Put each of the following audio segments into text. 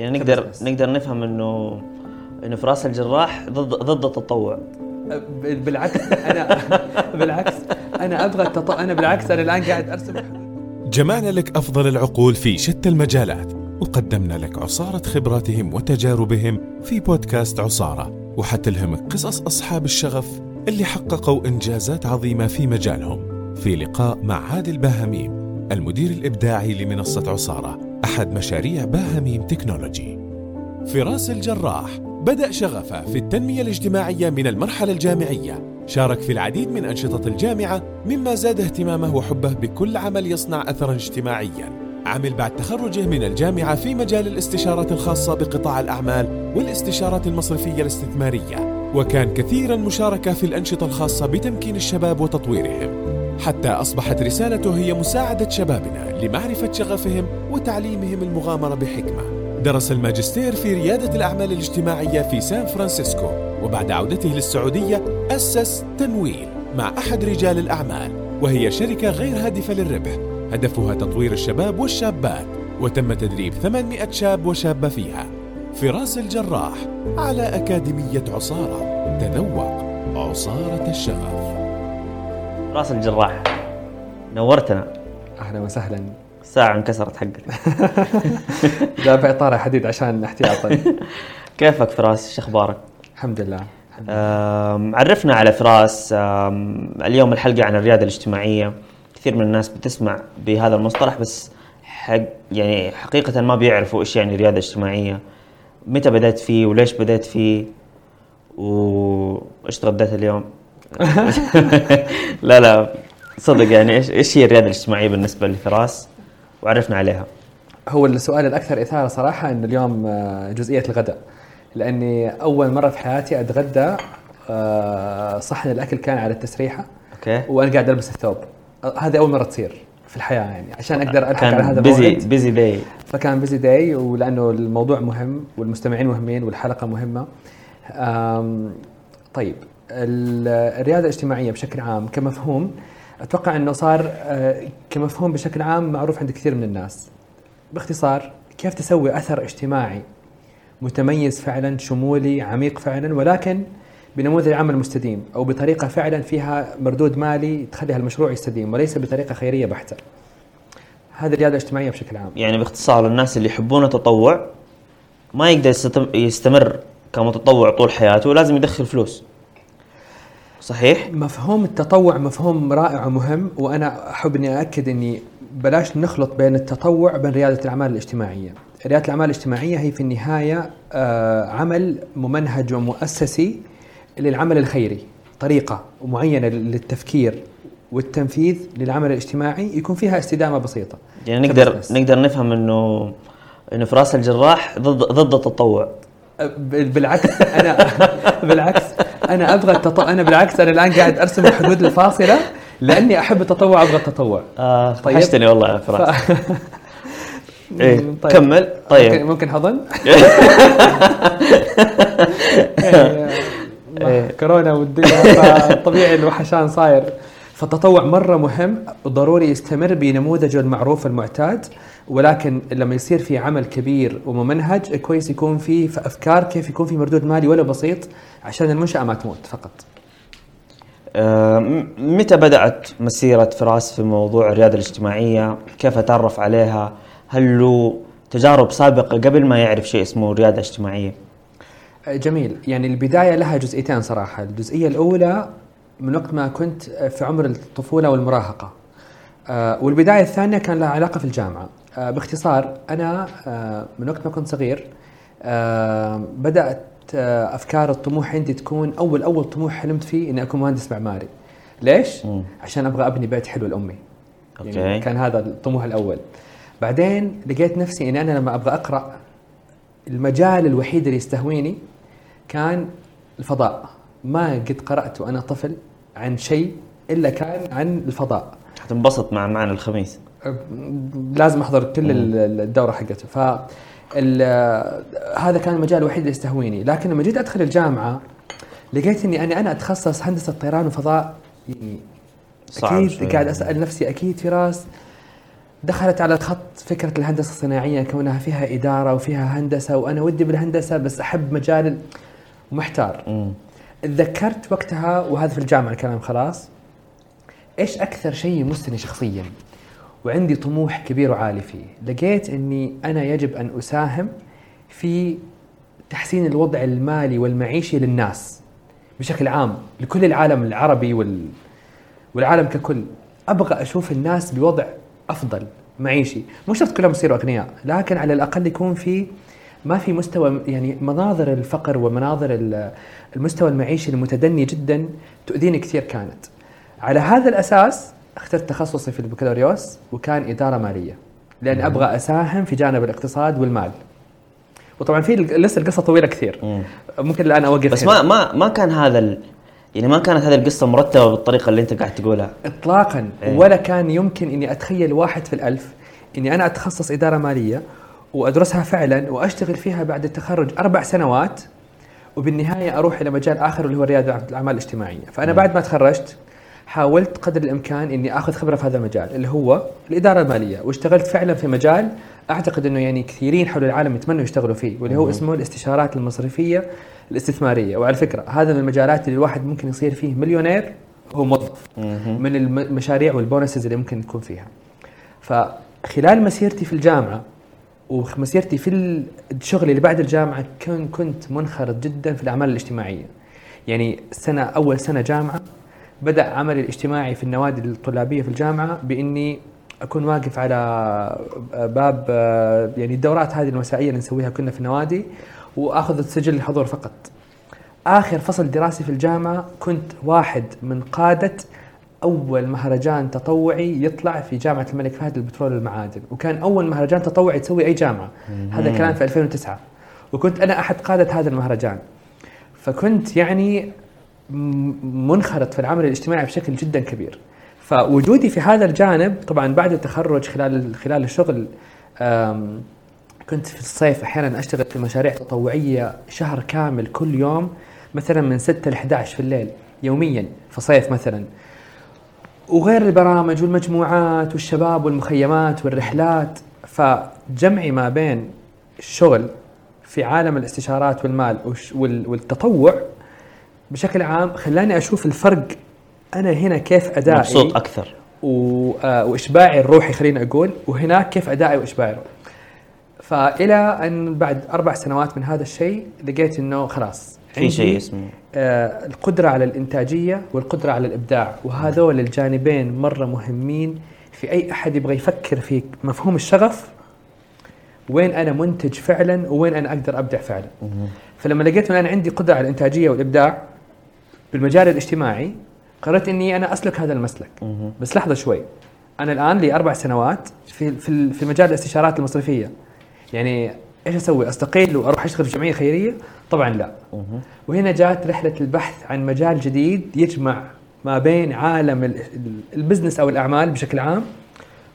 يعني نقدر. نقدر نفهم انه إنه فراس الجراح ضد ضد التطوع. ب- بالعكس أنا بالعكس أنا أبغى التط... أنا بالعكس أنا الآن قاعد أرسم. جمعنا لك أفضل العقول في شتى المجالات وقدمنا لك عصارة خبراتهم وتجاربهم في بودكاست عصارة وحتلهمك قصص أصحاب الشغف اللي حققوا إنجازات عظيمة في مجالهم. في لقاء مع عادل باهميم المدير الإبداعي لمنصة عصارة. أحد مشاريع باهميم تكنولوجي. فراس الجراح بدأ شغفه في التنمية الاجتماعية من المرحلة الجامعية. شارك في العديد من أنشطة الجامعة مما زاد اهتمامه وحبه بكل عمل يصنع أثرا اجتماعيا. عمل بعد تخرجه من الجامعة في مجال الاستشارات الخاصة بقطاع الأعمال والاستشارات المصرفية الاستثمارية. وكان كثيرا مشاركة في الأنشطة الخاصة بتمكين الشباب وتطويرهم. حتى أصبحت رسالته هي مساعدة شبابنا لمعرفة شغفهم وتعليمهم المغامرة بحكمة. درس الماجستير في ريادة الأعمال الاجتماعية في سان فرانسيسكو وبعد عودته للسعودية أسس تنويل مع أحد رجال الأعمال وهي شركة غير هادفة للربح. هدفها تطوير الشباب والشابات وتم تدريب 800 شاب وشابة فيها. فراس الجراح على أكاديمية عصارة تذوق عصارة الشغف. فراس الجراح. نورتنا. أهلا وسهلا. الساعة انكسرت حقتك لا باطار حديد عشان احتياطا. كيفك فراس؟ إيش أخبارك؟ الحمد لله. عرفنا على فراس اليوم الحلقة عن الريادة الاجتماعية. كثير من الناس بتسمع بهذا المصطلح بس حق يعني حقيقة ما بيعرفوا إيش يعني ريادة اجتماعية. متى بدأت فيه؟ وليش بدأت فيه؟ وايش تغديت اليوم؟ لا لا. صدق يعني إيش إيش هي الريادة الاجتماعية بالنسبة لفراس؟ وعرفنا عليها. هو السؤال الأكثر إثارة صراحة انه اليوم آه، جزئية الغداء. لأني أول مرة في حياتي أتغدى آه، صحن الأكل كان على التسريحة okay. وأنا قاعد البس الثوب. آه، هذه أول مرة تصير في الحياة يعني. عشان أقدر الحق على هذا busy الموعد busy day فكان busy day ولأنه الموضوع مهم والمستمعين مهمين والحلقة مهمة. طيب. الرياده الاجتماعية بشكل عام كمفهوم أتوقع إنه صار آه، كمفهوم بشكل عام معروف عند كثير من الناس باختصار كيف تسوي أثر اجتماعي متميز فعلا شمولي عميق فعلا ولكن بنموذج عمل مستديم أو بطريقة فعلا فيها مردود مالي تخلي هالمشروع يستديم وليس بطريقة خيرية بحتة. هذه الرياده الاجتماعية بشكل عام. يعني باختصار الناس اللي يحبون التطوع ما يقدر يستم- يستمر كمتطوع طول حياته لازم يدخل فلوس صحيح مفهوم التطوع مفهوم رائع ومهم وأنا أحب إني أأكد إني بلاش نخلط بين التطوع وبين ريادة الأعمال الاجتماعية. ريادة الأعمال الاجتماعية هي في النهاية آه، عمل ممنهج ومؤسسي للعمل الخيري، طريقة معينة للتفكير والتنفيذ للعمل الاجتماعي يكون فيها استدامة بسيطة. يعني نقدر كبزنس. نقدر نفهم إنه إنه فراس الجراح ضد ضد التطوع بال- بالعكس أنا بالعكس أنا أبغى التطوع. أنا بالعكس أنا الآن قاعد أرسم الحدود الفاصلة لأني أحب التطوع أبغى التطوع. آه طيب. وحشتني والله يا فراس. ف... إيه، طيب. كمل. ممكن, طيب. ممكن حضن؟ إيه. يعني كورونا والدنيا فطبيعي الوحشان صاير. فالتطوع مرة مهم ضروري يستمر بنموذجه المعروف المعتاد ولكن لما يصير في عمل كبير وممنهج كويس يكون في أفكار كيف يكون في مردود مالي ولو بسيط عشان المنشأة ما تموت فقط. م- متى بدأت مسيرة فراس في موضوع الريادة الاجتماعية؟ كيف تعرف عليها؟ هل له تجارب سابقة قبل ما يعرف شيء اسمه ريادة اجتماعية؟ جميل. يعني البداية لها جزئيتين صراحة. الجزئية الأولى من وقت ما كنت في عمر الطفولة والمراهقة. آه، والبداية الثانية كان لها علاقة في الجامعة. آه، باختصار أنا آه، من وقت ما كنت صغير بدأت أفكار الطموح عندي تكون أول أول طموح حلمت فيه إني أكون مهندس معماري. ليش؟ مم. عشان أبغى أبني بيت حلو لأمي. أوكي. يعني كان هذا الطموح الأول. بعدين لقيت نفسي إني أنا لما أبغى أقرأ المجال الوحيد اللي يستهويني كان الفضاء. ما قد قرأت وأنا طفل. عن شيء إلا كان عن الفضاء. حتنبسط مع معنا الخميس. لازم أحضر كل ال- الدورة حقته. ف هذا كان المجال الوحيد اللي يستهويني. لكن لما جيت أدخل الجامعة لقيت إني أنا أنا أتخصص هندسة طيران وفضاء. يعني صعب أكيد شوي. قاعد أسأل نفسي أكيد فراس دخلت على الخط فكرة الهندسة الصناعية كونها فيها إدارة وفيها هندسة وأنا ودي بالهندسة بس أحب مجال ال- ومحتار مم. تذكرت وقتها وهذا في الجامعة الكلام خلاص. إيش أكثر شيء يمسني شخصيا؟ وعندي طموح كبير وعالي فيه. لقيت إني أنا يجب أن أساهم في تحسين الوضع المالي والمعيشي للناس بشكل عام لكل العالم العربي وال والعالم ككل. أبغى أشوف الناس بوضع أفضل معيشي. مو شرط كلهم يصيروا أغنياء لكن على الأقل يكون في ما في مستوى يعني مناظر الفقر ومناظر ال- المستوى المعيشي المتدني جدا تؤذيني كثير كانت على هذا الأساس اخترت تخصصي في البكالوريوس وكان إدارة مالية لأن أبغى أساهم في جانب الاقتصاد والمال وطبعا في لسه القصة طويلة كثير مم. ممكن الآن أوقف بس هنا. ما ما ما كان هذا ال... يعني ما كانت هذه القصة مرتبة بالطريقة اللي أنت قاعد تقولها اطلاقا إيه. ولا كان يمكن إني أتخيل واحد في الألف إني أنا أتخصص إدارة مالية وأدرسها فعلا وأشتغل فيها بعد التخرج أربع سنوات وبالنهاية أروح إلى مجال آخر اللي هو رياده الأعمال الاجتماعية، فأنا بعد ما تخرجت حاولت قدر الإمكان إني آخذ خبرة في هذا المجال اللي هو الإدارة المالية واشتغلت فعلا في مجال أعتقد إنه يعني كثيرين حول العالم يتمنوا يشتغلوا فيه واللي هو اسمه الاستشارات المصرفية الاستثمارية. وعلى فكرة هذا من المجالات اللي الواحد ممكن يصير فيه مليونير هو موظف من الم- المشاريع والبونسز اللي ممكن تكون فيها. فخلال مسيرتي في الجامعة ومسيرتي في الشغل اللي بعد الجامعة كن كنت منخرط جدا في الأعمال الاجتماعية. يعني سنة أول سنة جامعة بدأ عملي الاجتماعي في النوادي الطلابية في الجامعة بإني أكون واقف على باب يعني الدورات هذه المسائيه اللي نسويها كنا في النوادي وأخذ السجل الحضور فقط. آخر فصل دراسي في الجامعة كنت واحد من قادة أول مهرجان تطوعي يطلع في جامعة الملك فهد للبترول والمعادن وكان أول مهرجان تطوعي تسوي أي جامعة. هذا كلام في 2009 وكنت أنا أحد قادة هذا المهرجان. فكنت يعني منخرط في العمل الاجتماعي بشكل جدا كبير. فوجودي في هذا الجانب طبعا بعد التخرج خلال خلال الشغل كنت في الصيف أحيانا أشتغل في مشاريع تطوعية شهر كامل كل يوم مثلا من 6 ل 11 في الليل يوميا في صيف مثلا. وغير البرامج والمجموعات والشباب والمخيمات والرحلات فجمعي ما بين الشغل في عالم الاستشارات والمال والتطوع بشكل عام خلاني أشوف الفرق أنا هنا كيف أدائي مبسوط أكثر آه، وإشباعي الروحي خلينا أقول وهناك كيف أدائي وإشباعي الروحي. فإلى أن بعد أربع سنوات من هذا الشيء لقيت إنه خلاص في شيء اسمه القدرة على الإنتاجية والقدرة على الإبداع. وهذول الجانبين مرة مهمين في أي أحد يبغى يفكر في مفهوم الشغف وين أنا منتج فعلا وين أنا أقدر أبدع فعلا. فلما لقيت أن أنا عندي قدرة على الإنتاجية والإبداع بالمجال الاجتماعي قررت إني أنا أسلك هذا المسلك. بس لحظة شوي. أنا الآن لي أربع سنوات في في في مجال الاستشارات المصرفية. يعني إيش أسوي؟ أستقيل وأروح أشتغل في جمعية خيرية؟ طبعا لا. وهنا جات رحلة البحث عن مجال جديد يجمع ما بين عالم ال- ال- ال business أو الأعمال بشكل عام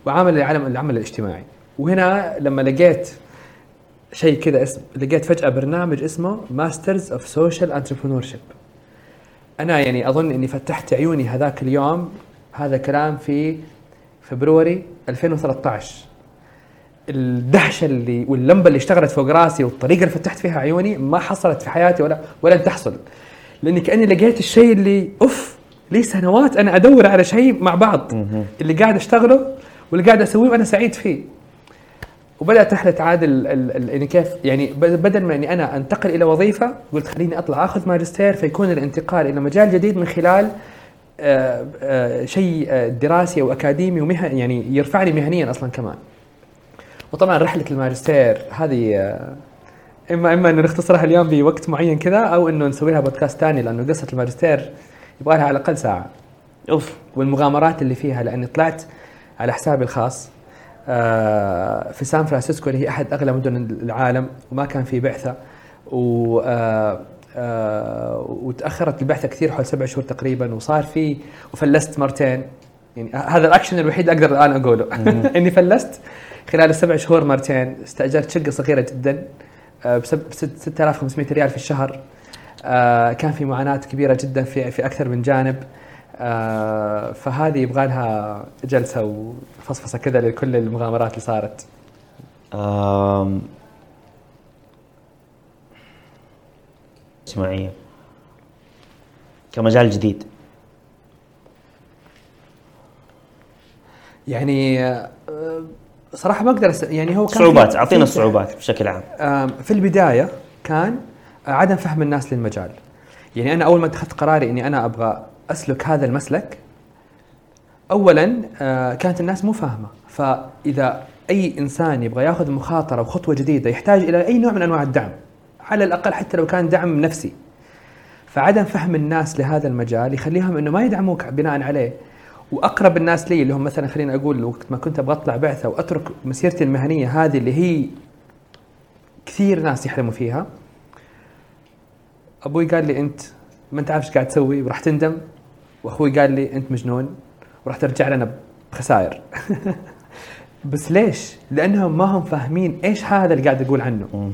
وعامل العالم العمل الاجتماعي. وهنا لما لقيت شيء كذا اسم لقيت فجأة برنامج اسمه Masters of Social Entrepreneurship أنا يعني أظن إني فتحت عيوني هذاك اليوم هذا كلام في فبروري 2013 الدهشة اللي واللمبة اللي اشتغلت فوق راسي والطريقة اللي فتحت فيها عيوني ما حصلت في حياتي ولا ولن تحصل. لأني كأني لقيت الشيء اللي أوف لي سنوات أنا أدور على شيء مع بعض. اللي قاعد أشتغله واللي قاعد أسويه وأنا سعيد فيه. وبدأت رحله عاد ال- ال- ال- يعني كيف يعني بدل ما إني أنا أنتقل إلى وظيفة قلت خليني أطلع أخذ ماجستير فيكون الانتقال إلى مجال جديد من خلال آه، آه، شيء آه، دراسي أو أكاديمي ومهن يعني يرفعني مهنيا أصلا كمان. وطبعا رحلة الماجستير هذه آه، اما إما إنه نختصرها اليوم بوقت معين كذا أو إنه نسوي لها بودكاست ثاني لأنه قصة الماجستير يبغى لها على الأقل ساعة. أوف. والمغامرات اللي فيها لأني طلعت على حسابي الخاص آه، في سان فرانسيسكو اللي هي أحد أغلى مدن العالم وما كان في بعثة و آه، وتأخرت البعثة كثير حول سبع شهور تقريبا وصار في وفلست مرتين. يعني هذا الأكشن الوحيد اللي أقدر الآن أقوله. إني فلست. خلال السبع شهور مرتين استأجرت شقة صغيرة جدا آه، بست- 6500 ريال في الشهر. آه، كان في معاناة كبيرة جدا في في أكثر من جانب. آه فهذه يبغى لها جلسة وفصفصة كذا لكل المغامرات اللي صارت. آم، اجتماعية كمجال جديد. يعني صراحة ما أقدر. يعني هو كان صعوبات أعطينا الصعوبات بشكل عام. في البداية كان عدم فهم الناس للمجال. يعني أنا أول ما اتخذت قراري إني أنا أبغى أسلك هذا المسلك اولا آه، كانت الناس مو فاهمة. فإذا أي إنسان يبغى ياخذ مخاطرة وخطوة جديدة يحتاج إلى أي نوع من أنواع الدعم. على الأقل حتى لو كان دعم نفسي. فعدم فهم الناس لهذا المجال يخليهم إنه ما يدعموك بناء عليه. وأقرب الناس لي اللي هم مثلا خليني أقول وقت ما كنت أبغى أطلع بعثة وأترك مسيرتي المهنية هذه اللي هي كثير ناس يحلموا فيها أبوي قال لي أنت ما أنت عارف إيش قاعد تسوي وراح تندم وأخوي قال لي أنت مجنون وراح ترجع لنا بخسائر. بس ليش؟ لأنهم ما هم فاهمين إيش هذا اللي قاعد أقول عنه.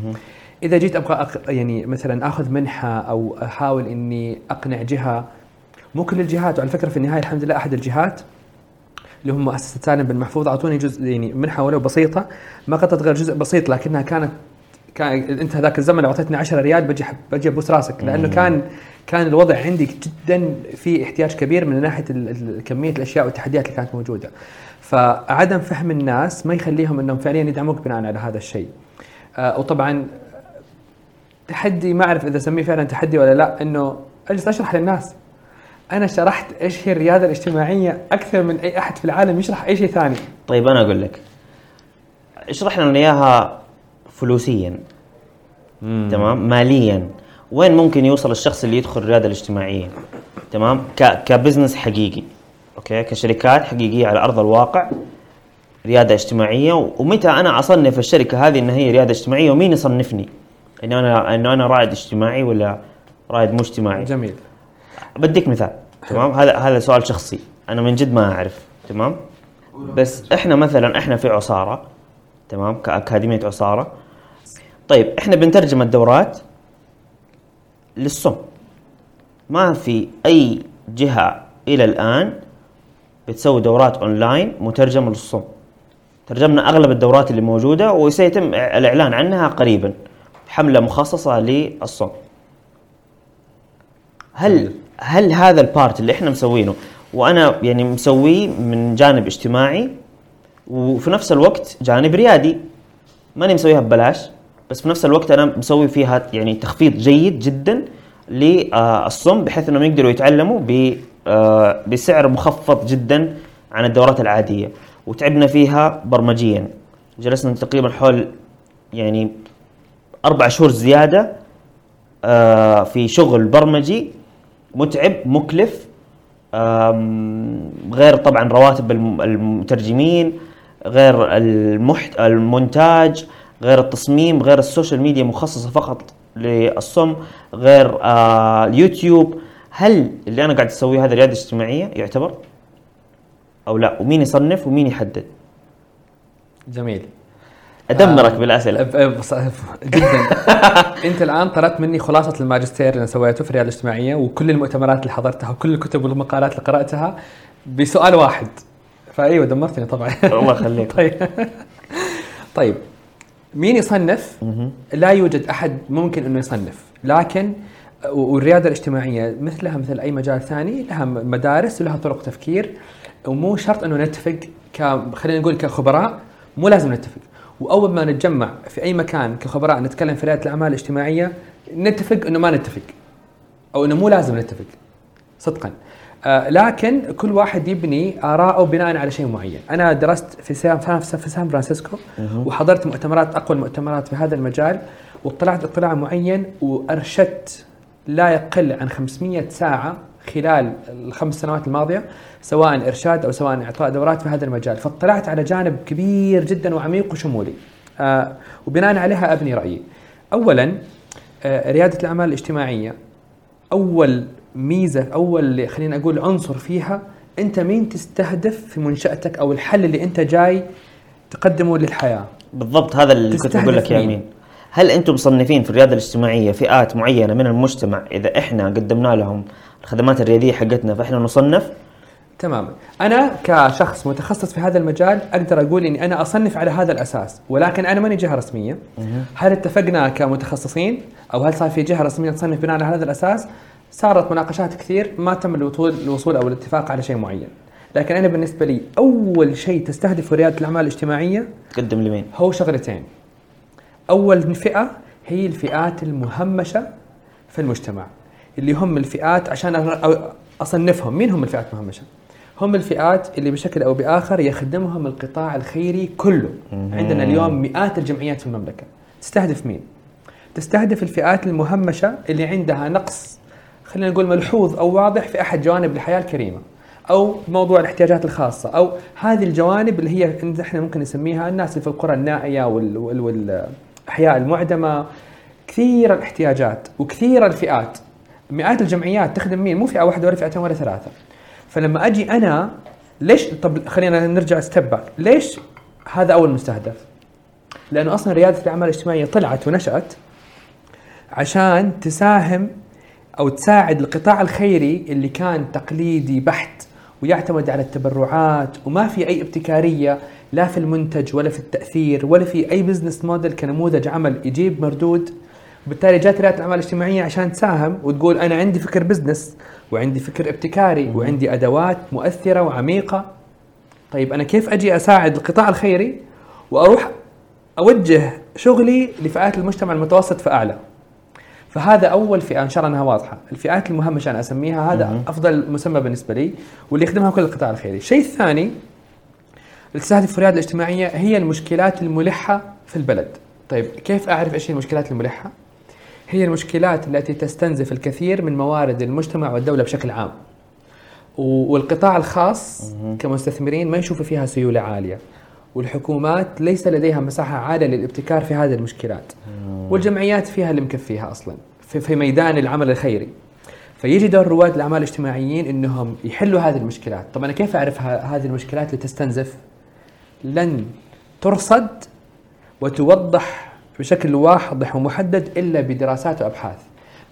إذا جيت أبغى أق... يعني مثلا آخذ منحة أو أحاول إني أقنع جهة مو كل الجهات وعلى فكرة في النهاية الحمد لله أحد الجهات اللي هم مؤسسة سالم بن محفوظ أعطوني جزء يعني منحة ولو بسيطة ما غطت غير جزء بسيط لكنها كانت كان أنت هذاك الزمن لو أعطيتني 10 ريال بجي بجي أبوس راسك لأنه كان كان الوضع عندي جدا في احتياج كبير من ناحية كمية الأشياء والتحديات اللي كانت موجودة. فعدم فهم الناس ما يخليهم إنهم فعليا يدعموك بناء على هذا الشيء. آه وطبعا تحدي ما أعرف إذا أسميه فعلا تحدي ولا لا إنه أجلس أشرح للناس. أنا شرحت إيش هي الريادة الاجتماعية أكثر من أي أحد في العالم يشرح أي شيء ثاني. طيب أنا أقول لك. اشرح لنا إياها فلوسيا. تمام؟ ماليا. وين ممكن يوصل الشخص اللي يدخل الريادة الاجتماعية؟ تمام؟ ك ك business حقيقي. okay؟ كشركات حقيقية على أرض الواقع. ريادة اجتماعية. و- ومتى أنا أصنف الشركة هذه إن هي ريادة اجتماعية؟ ومين يصنفني؟ انه أنا انه أنا رائد اجتماعي ولا رائد مو اجتماعي؟ جميل. بديك مثال. تمام؟ هذا هذا سؤال شخصي. أنا من جد ما أعرف. تمام؟ بس إحنا مثلا إحنا في عصارة. تمام؟ كاكاديميه عصارة. طيب إحنا بنترجم الدورات للصم. ما في أي جهة إلى الآن بتسوي دورات أونلاين مترجمة للصم. ترجمنا أغلب الدورات اللي موجودة وسيتم الإعلان عنها قريبا. حملة مخصصة للصم. هل هل هذا البارت اللي إحنا مسوينه وأنا يعني مسويه من جانب اجتماعي وفي نفس الوقت جانب ريادي. ماني مسويها ببلاش بس في نفس الوقت أنا مسوي فيها يعني تخفيض جيد جدا للصم بحيث إنهم يقدروا يتعلموا آه، بسعر مخفض جدا عن الدورات العادية. وتعبنا فيها برمجيا. جلسنا تقريبا حول يعني أربع شهور زيادة آه، في شغل برمجي متعب مكلف غير طبعا رواتب الم- المترجمين غير المحت... المونتاج غير التصميم غير ال social media مخصصة فقط للصم غير آه اليوتيوب. هل اللي أنا قاعد أسويه هذا ريادة اجتماعية يعتبر؟ أو لا؟ ومين يصنف ومين يحدد؟ جميل. أدمرك بالاسئله جدا. أنت الآن طلبت مني خلاصة الماجستير اللي أنا سويته في الرياده الاجتماعية وكل المؤتمرات اللي حضرتها وكل الكتب والمقالات اللي قرأتها بسؤال واحد. فأيوة دمرتني طبعا. الله يخليك. طيب. طيب. مين يصنف؟ لا يوجد أحد ممكن أنه يصنف. لكن والرياده الاجتماعية مثلها مثل أي مجال ثاني لها مدارس ولها طرق تفكير ومو شرط أنه نتفق ك خلينا نقول كخبراء مو لازم نتفق. وأول ما نتجمع في أي مكان كخبراء نتكلم في ريادة الأعمال الاجتماعية نتفق إنه ما نتفق أو إنه مو لازم نتفق صدقا. آه لكن كل واحد يبني اراءه بناء على شيء معين. أنا درست في سان في سان فرانسيسكو وحضرت مؤتمرات أقوى المؤتمرات في هذا المجال واطلعت اطلاع معين وأرشدت لا يقل عن 500 ساعة خلال الخمس سنوات الماضية سواء إرشاد أو سواء إعطاء دورات في هذا المجال. فاطلعت على جانب كبير جدا وعميق وشمولي. آه وبناء عليها أبني رأيي. اولا آه ريادة الأعمال الاجتماعية. أول ميزة أول خلينا أقول عنصر فيها أنت مين تستهدف في منشأتك أو الحل اللي أنت جاي تقدمه للحياة؟ بالضبط هذا اللي كنت بقول لك يا مين؟ أمين. هل أنتم مصنفين في الريادة الاجتماعية فئات معينة من المجتمع إذا إحنا قدمنا لهم الخدمات الرياديه حقتنا فإحنا نصنف. تماما أنا كشخص متخصص في هذا المجال أقدر أقول إني أنا أصنف على هذا الأساس ولكن أنا ماني جهة رسمية. هل اتفقنا كمتخصصين؟ أو هل صار في جهة رسمية تصنف بناء على هذا الأساس؟ صارت مناقشات كثير ما تم الوصول الوصول أو الاتفاق على شيء معين. لكن أنا بالنسبة لي أول شيء تستهدفه ريادة الأعمال الاجتماعية تقدم لمين؟ هو شغلتين. أول فئة هي الفئات المهمشة في المجتمع. اللي هم الفئات عشان أصنفهم. مين هم الفئات المهمشه هم الفئات اللي بشكل أو بآخر يخدمهم القطاع الخيري كله. عندنا اليوم مئات الجمعيات في المملكة. تستهدف مين؟ تستهدف الفئات المهمشة اللي عندها نقص خلينا نقول ملحوظ أو واضح في أحد جوانب الحياة الكريمة أو موضوع الاحتياجات الخاصة أو هذه الجوانب اللي هي إحنا ممكن نسميها الناس اللي في القرى النائية وال- وال- والأحياء المعدمة. كثير الاحتياجات وكثير الفئات مئات الجمعيات تخدم مين مو فئة واحدة ولا فئتين ولا ثلاثة. فلما أجي أنا ليش؟ طب خلينا نرجع step back ليش هذا أول مستهدف؟ لأنه أصلا ريادة الأعمال الاجتماعية طلعت ونشأت عشان تساهم أو تساعد القطاع الخيري اللي كان تقليدي بحت ويعتمد على التبرعات وما في أي ابتكارية لا في المنتج ولا في التأثير ولا في أي business model كنموذج عمل يجيب مردود بالتالي جات رياده الأعمال الاجتماعية عشان تساهم وتقول أنا عندي فكر business وعندي فكر ابتكاري وعندي أدوات مؤثرة وعميقة. طيب أنا كيف أجي أساعد القطاع الخيري وأروح أوجه شغلي لفئات المجتمع المتوسط فأعلى؟ فهذا أول فئة إن شاء الله أنها واضحة. الفئات المهمشه أنا أسميها هذا أفضل مسمى بالنسبة لي واللي يخدمها كل القطاع الخيري. الشيء الثاني اللي تستهدف الرياده الاجتماعية هي المشكلات الملحة في البلد. طيب كيف أعرف إيش هي المشكلات الملحة؟ هي المشكلات التي تستنزف الكثير من موارد المجتمع والدولة بشكل عام. والقطاع الخاص كمستثمرين ما يشوفوا فيها سيولة عالية. والحكومات ليس لديها مساحة عالية للابتكار في هذه المشكلات. والجمعيات فيها اللي مكفيها أصلا. في, في ميدان العمل الخيري. فيجي دور رواد الأعمال الاجتماعيين إنهم يحلوا هذه المشكلات. طب أنا كيف أعرف هذه المشكلات اللي تستنزف؟ لن ترصد وتوضح بشكل واضح ومحدد إلا بدراسات وأبحاث.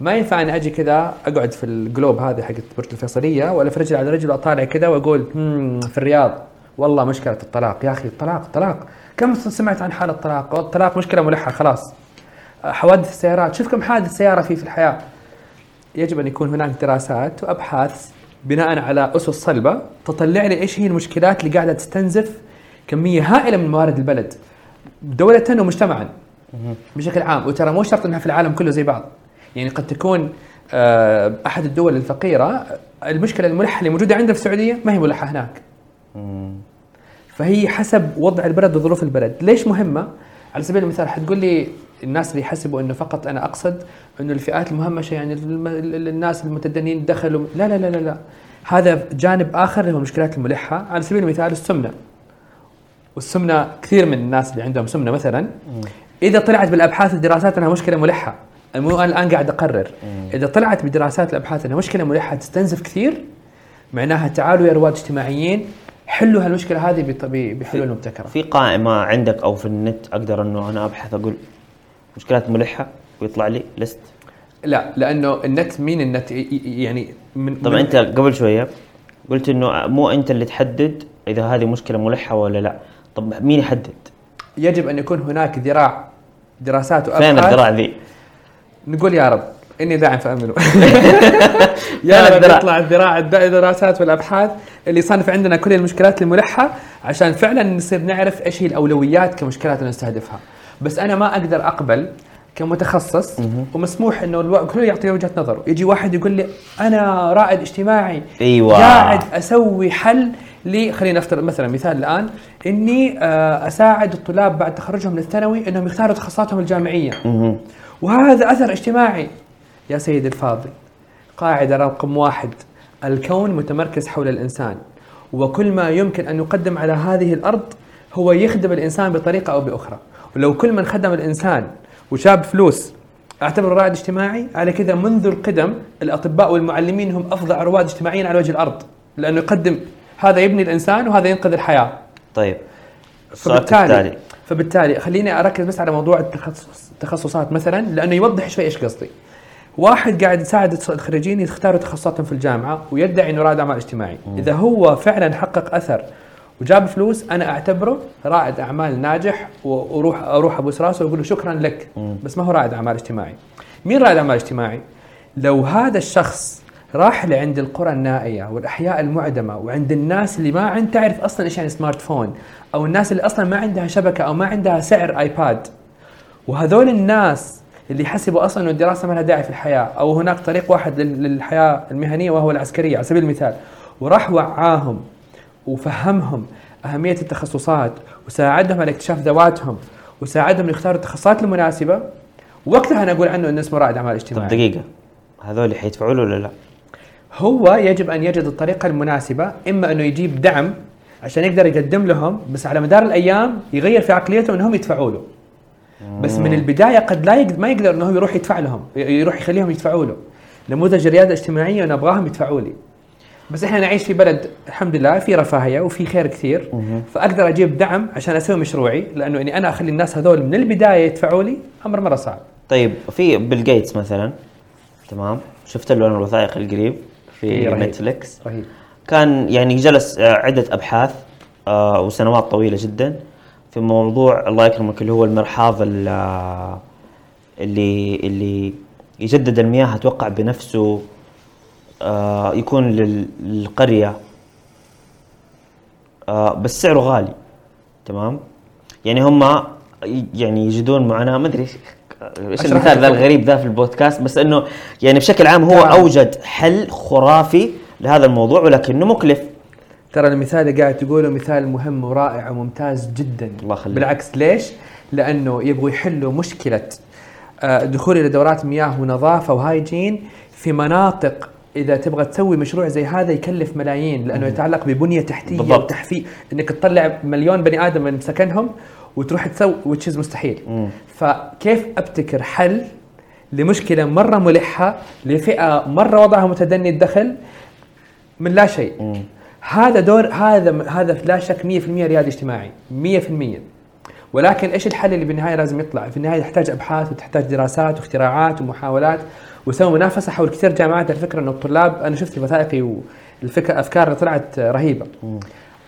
ما ينفع أنا أجي كذا أقعد في الجلوب هذه حقت برج الفيصلية ولا في رجل على رجل وأطالع كذا وأقول "مم، في الرياض. والله مشكلة الطلاق. يا أخي الطلاق الطلاق. كم سمعت عن حاله الطلاق؟ الطلاق مشكلة ملحة خلاص. حوادث السيارات. شوف كم حادث سيارة في في الحياة. يجب أن يكون هناك دراسات وأبحاث بناء على أسس صلبة تطلع لي إيش هي المشكلات اللي قاعدة تستنزف كمية هائلة من موارد البلد دولة ومجتمعا. بشكل عام وترى مو شرط إنها في العالم كله زي بعض. يعني قد تكون آه، أحد الدول الفقيرة المشكلة الملحة اللي موجودة عندنا في السعودية ما هي ملحة هناك. فهي حسب وضع البلد وظروف البلد. ليش مهمة؟ على سبيل المثال حتقول لي الناس اللي يحسبوا إنه فقط أنا أقصد إنه الفئات المهمشه يعني الناس المتدنين دخلوا لا لا لا لا لا. هذا جانب آخر اللي هو المشكلات الملحة. على سبيل المثال السمنة. والسمنة كثير من الناس اللي عندهم سمنة مثلا إذا طلعت بالأبحاث والدراسات إنها مشكلة ملحة. مو أنا الآن قاعد أقرر. إذا طلعت بدراسات الأبحاث إنها مشكلة ملحة تستنزف كثير معناها تعالوا يا رواد اجتماعيين حلوا هالمشكلة هذه بحلول مبتكرة. في قائمة عندك أو في النت أقدر إنه أنا أبحث أقول مشكلات ملحة ويطلع لي ليست لا لأنه النت مين النت؟ يعني من طبعا من أنت قبل شوية قلت إنه مو أنت اللي تحدد إذا هذه مشكلة ملحة ولا لا. طب مين يحدد؟ يجب أن يكون هناك ذراع دراسات فين وابحاث الذراع ذي؟ نقول يا رب إني داعم فين يا رب؟ يطلع الذراع الد- الدراسات والأبحاث اللي يصنف عندنا كل المشكلات الملحة عشان فعلا نصير نعرف إيش هي الأولويات كمشكلات نستهدفها. بس أنا ما أقدر أقبل كمتخصص ومسموح إنه ألو... كله يعطي وجهة نظره. يجي واحد يقول لي أنا رائد اجتماعي أيوة. قاعد أسوي حل خلينا نفترض مثلا مثال الآن. إني آه، أساعد الطلاب بعد تخرجهم من الثانوي إنهم يختاروا تخصصاتهم الجامعية. وهذا أثر اجتماعي. يا سيدي الفاضل قاعدة رقم واحد الكون متمركز حول الإنسان. وكل ما يمكن أن يقدم على هذه الأرض هو يخدم الإنسان بطريقة أو بأخرى. ولو كل من خدم الإنسان وجاب فلوس اعتبره رائد اجتماعي على كذا منذ القدم الأطباء والمعلمين هم أفضل رواد اجتماعيين على وجه الأرض. لأنه يقدم هذا يبني الإنسان وهذا ينقذ الحياة. طيب فبالتالي التالي فبالتالي خليني أركز بس على موضوع التخصص التخصصات مثلا لأنه يوضح شوي إيش قصدي. واحد قاعد يساعد الخريجين يختاروا تخصصاتهم في الجامعة ويدعي إنه رائد أعمال اجتماعي. إذا هو فعلا حقق أثر وجاب فلوس أنا أعتبره رائد أعمال ناجح وأروح أروح أبوس راسه وأقول له شكرا لك بس ما هو رائد أعمال اجتماعي. مين رائد أعمال اجتماعي؟ لو هذا الشخص راح لعند القرى النائية والأحياء المعدمة وعند الناس اللي ما عند تعرف أصلا إيش يعني سمارت فون أو الناس اللي أصلا ما عندها شبكة أو ما عندها سعر ايباد وهذول الناس اللي حسبوا أصلا إنه الدراسة ما لها داعي في الحياة أو هناك طريق واحد لل- للحياة المهنية وهو العسكرية على سبيل المثال. وراح وعاهم وفهمهم أهمية التخصصات وساعدهم على اكتشاف ذواتهم وساعدهم يختاروا التخصصات المناسبة. وقتها أنا أقول عنه إنه اسمه رائد أعمال طب اجتماعي دقيقة هذول حيدفعوا له ولا لا؟ هو يجب أن يجد الطريقة المناسبة إما أنه يجيب دعم عشان يقدر يقدم لهم بس على مدار الأيام يغير في عقليتهم إنهم يدفعوا له. بس من البداية قد لا يقدر ما يقدر انه يروح يدفع لهم يروح يخليهم يدفعوا له. نموذج الرياده الاجتماعيه أنا أبغاهم يدفعوا لي. بس إحنا نعيش في بلد الحمد لله في رفاهية وفي خير كثير. فأقدر أجيب دعم عشان أسوي مشروعي لأنه إني أنا أخلي الناس هذول من البداية يدفعوا لي أمر مرة صعب. طيب في بيل جيتس مثلا؟ تمام. شفت له أنا الوثائق القريب؟ في إيه، رهيب. Netflix رهيب. كان يعني جلس آه، عدة أبحاث آه، وسنوات طويلة جدا في موضوع الله يكرمك اللي هو المرحاض ال- آه، اللي اللي يجدد المياه أتوقع بنفسه يكون لل- للقرية. آه، بس سعره غالي تمام؟ يعني هم يعني يجدون معنا ما أدري. إيش المثال ذا. الغريب ذا في البودكاست بس إنه يعني بشكل عام هو تمام. أوجد حل خرافي لهذا الموضوع ولكنه مكلف ترى المثال اللي قاعد تقوله مثال مهم ورائع وممتاز جدا الله يخليك. بالعكس ليش؟ لأنه يبغوا يحلوا مشكلة آه، الدخول إلى دورات مياه ونظافة وهايجين في مناطق إذا تبغى تسوي مشروع زي هذا يكلف ملايين لأنه يتعلق ببنية تحتية بالضبط. وتحفيز إنك تطلع مليون بني آدم من سكنهم وتروح تسوي وتشيز مستحيل. مم. فكيف أبتكر حل لمشكلة مرة ملحة لفئة مرة وضعها متدني الدخل من لا شيء؟ مم. هذا دور هذا هذا لا شك 100% ريادي اجتماعي. 100% ولكن إيش الحل اللي بالنهاية لازم يطلع؟ في النهاية يحتاج أبحاث وتحتاج دراسات واختراعات ومحاولات وسوي منافسة حول كثير جامعات. على فكره انه الطلاب أنا شفت وثائقي والفكرة الافكار اللي طلعت رهيبة.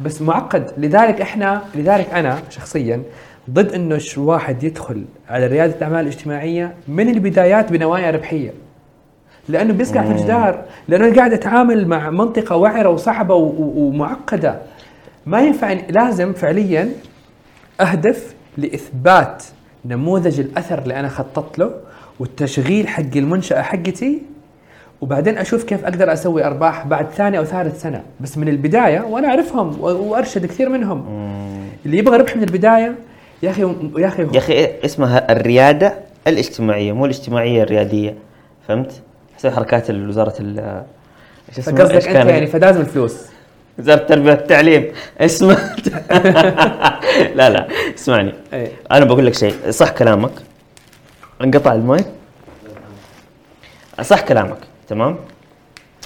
بس معقد. لذلك إحنا لذلك أنا شخصيا ضد إنه ش- واحد يدخل على ريادة الأعمال الاجتماعية من البدايات بنوايا ربحية. لأنه بيسقع في الجدار. لأنه قاعد اتعامل مع منطقة وعرة وصعبة ومعقده ما ينفع لازم فعليا أهدف لإثبات نموذج الأثر اللي أنا خططت له والتشغيل حق المنشأة حقتي وبعدين أشوف كيف أقدر أسوي أرباح بعد ثاني أو ثالث سنة. بس من البداية وأنا أعرفهم وأرشد كثير منهم. اللي يبغى ربح من البداية يا أخي يا أخي يا أخي اسمها الريادة الاجتماعية مو الاجتماعية الريادية. فهمت؟ حسب حركات وزارة ال فقصدك أنت؟ يعني فلازم الفلوس وزارة التربيه والتعليم اسمه لا لا اسمعني. إيه. أنا بقول لك شيء صح كلامك. انقطع الماي صح كلامك. تمام؟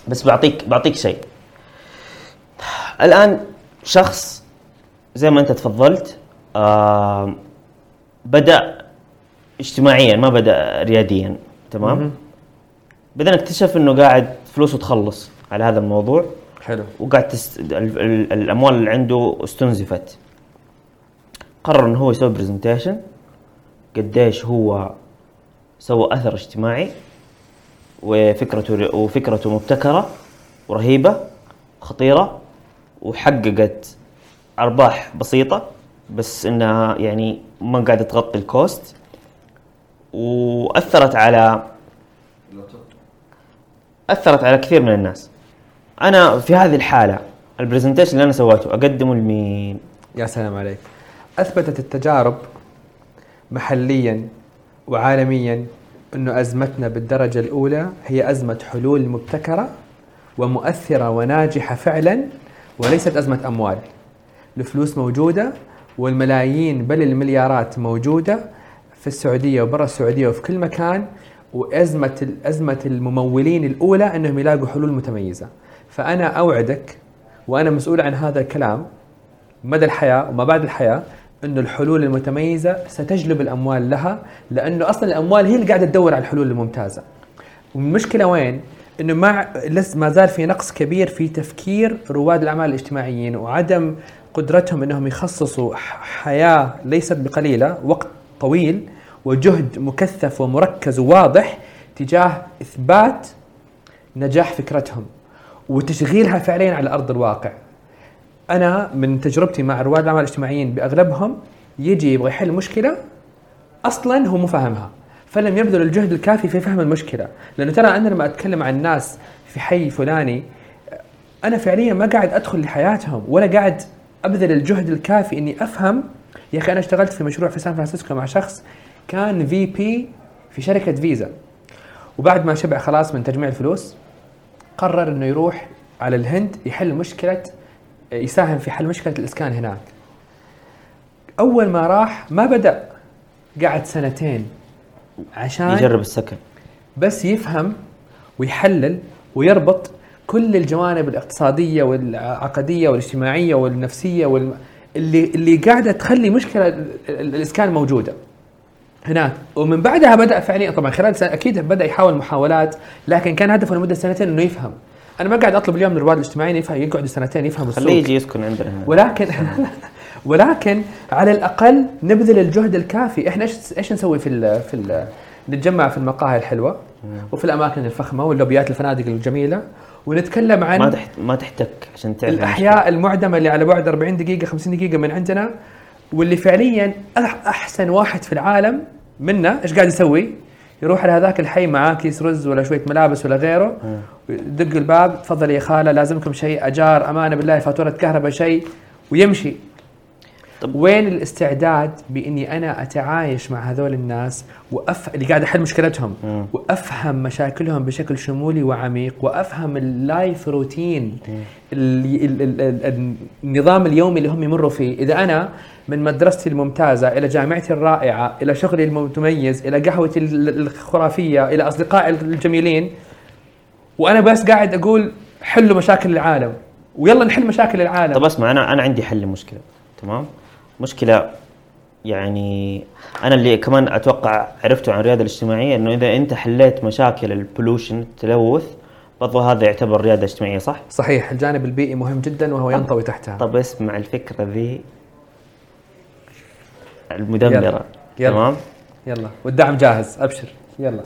بس بعطيك بعطيك شيء. الآن شخص زي ما أنت تفضلت آه بدأ اجتماعيا ما بدأ رياديا تمام. بعدين اكتشف إنه قاعد فلوسه تخلص على هذا الموضوع. حلو. وقاعد تست... ال... ال... الأموال اللي عنده استنزفت. قرر إنه هو يسوي برزنتيشن قديش هو سوى أثر اجتماعي. وفكرته وفكرته مبتكرة ورهيبه خطيرة وحققت أرباح بسيطة بس إنها يعني ما قاعدة تغطي ال cost. وأثرت على أثرت على كثير من الناس. أنا في هذه الحالة ال presentation اللي أنا سويته أقدمه لمين؟ يا سلام عليك. أثبتت التجارب محليا وعالميا إنه أزمتنا بالدرجة الأولى هي أزمة حلول مبتكرة ومؤثرة وناجحة فعلا وليست أزمة أموال. الفلوس موجودة والملايين بل المليارات موجودة في السعودية وبرا السعودية وفي كل مكان وأزمة أزمة الممولين الأولى إنهم يلاقوا حلول متميزة. فأنا أوعدك وأنا مسؤول عن هذا الكلام مدى الحياة وما بعد الحياة إنه الحلول المتميزة ستجلب الأموال لها لأنه أصلا الأموال هي اللي قاعدة تدور على الحلول الممتازة والمشكلة وين؟ إنه مع لسه ما زال في نقص كبير في تفكير رواد الأعمال الاجتماعيين وعدم قدرتهم إنهم يخصصوا حياة ليست بقليلة وقت طويل وجهد مكثف ومركز وواضح تجاه إثبات نجاح فكرتهم وتشغيلها فعليا على أرض الواقع. أنا من تجربتي مع رواد الأعمال الاجتماعيين بأغلبهم يجي يبغى يحل مشكلة أصلا هو مو فاهمها فلم يبذل الجهد الكافي في فهم المشكلة لأنه ترى أنا لما أتكلم عن ناس في حي فلاني أنا فعليا ما قاعد أدخل لحياتهم ولا قاعد أبذل الجهد الكافي إني أفهم. يا أخي أنا اشتغلت في مشروع في سان فرانسيسكو مع شخص كان VP في شركة فيزا. وبعد ما شبع خلاص من تجميع الفلوس قرر إنه يروح على الهند يحل مشكلة يساهم في حل مشكلة الإسكان هناك. أول ما راح ما بدأ قعد سنتين عشان يجرب السكن. بس يفهم ويحلل ويربط كل الجوانب الاقتصادية والعقدية والاجتماعية والنفسية وال... اللي اللي قاعدة تخلي مشكلة ال- ال- الإسكان موجودة هناك. ومن بعدها بدأ فعليا طبعا خلال سنة أكيد بدأ يحاول محاولات لكن كان هدفه لمدة سنتين إنه يفهم. أنا ما قاعد أطلب اليوم من الرواد الاجتماعيين يفهم يقعدوا سنتين يفهم السوق. خليه يجي يسكن عندنا ولكن ولكن على الأقل نبذل الجهد الكافي. إحنا إيش إيش نسوي في ال في ال نتجمع في المقاهي الحلوة وفي الأماكن الفخمة واللوبيات الفنادق الجميلة ونتكلم عن ما تحت ما تحتك عشان تعرف الأحياء المعدمة اللي على بعد 40 دقيقة 50 دقيقة من عندنا واللي فعليا أحسن واحد في العالم منا إيش قاعد يسوي؟ يروح على هذاك الحي معاه كيس رز ولا شوية ملابس ولا غيره يدق الباب تفضل يا خالة لازمكم شيء أجار أمانة بالله فاتورة كهرباء شيء ويمشي. طب- وين الاستعداد بإني أنا أتعايش مع هذول الناس وأف... اللي قاعد أحل مشكلتهم مم. وأفهم مشاكلهم بشكل شمولي وعميق وأفهم ال life routine اللي ال... ال... ال... النظام اليومي اللي هم يمروا فيه. إذا أنا من مدرستي الممتازة إلى جامعتي الرائعة إلى شغلي المتميز إلى قهوتي ال- الخرافية إلى أصدقائي الجميلين وأنا بس قاعد أقول حلوا مشاكل العالم ويلا نحل مشاكل العالم. طب أسمع أنا أنا عندي حل لمشكلة تمام؟ مشكلة يعني أنا اللي كمان أتوقع عرفته عن الرياده الاجتماعية إنه إذا أنت حليت مشاكل البولوشن التلوث برضو هذا يعتبر رياده اجتماعية صح؟ صحيح الجانب البيئي مهم جدا وهو ينطوي تحتها طب اسمع الفكرة ذي المدمرة يلا. يلا. تمام؟ يلا والدعم جاهز أبشر يلا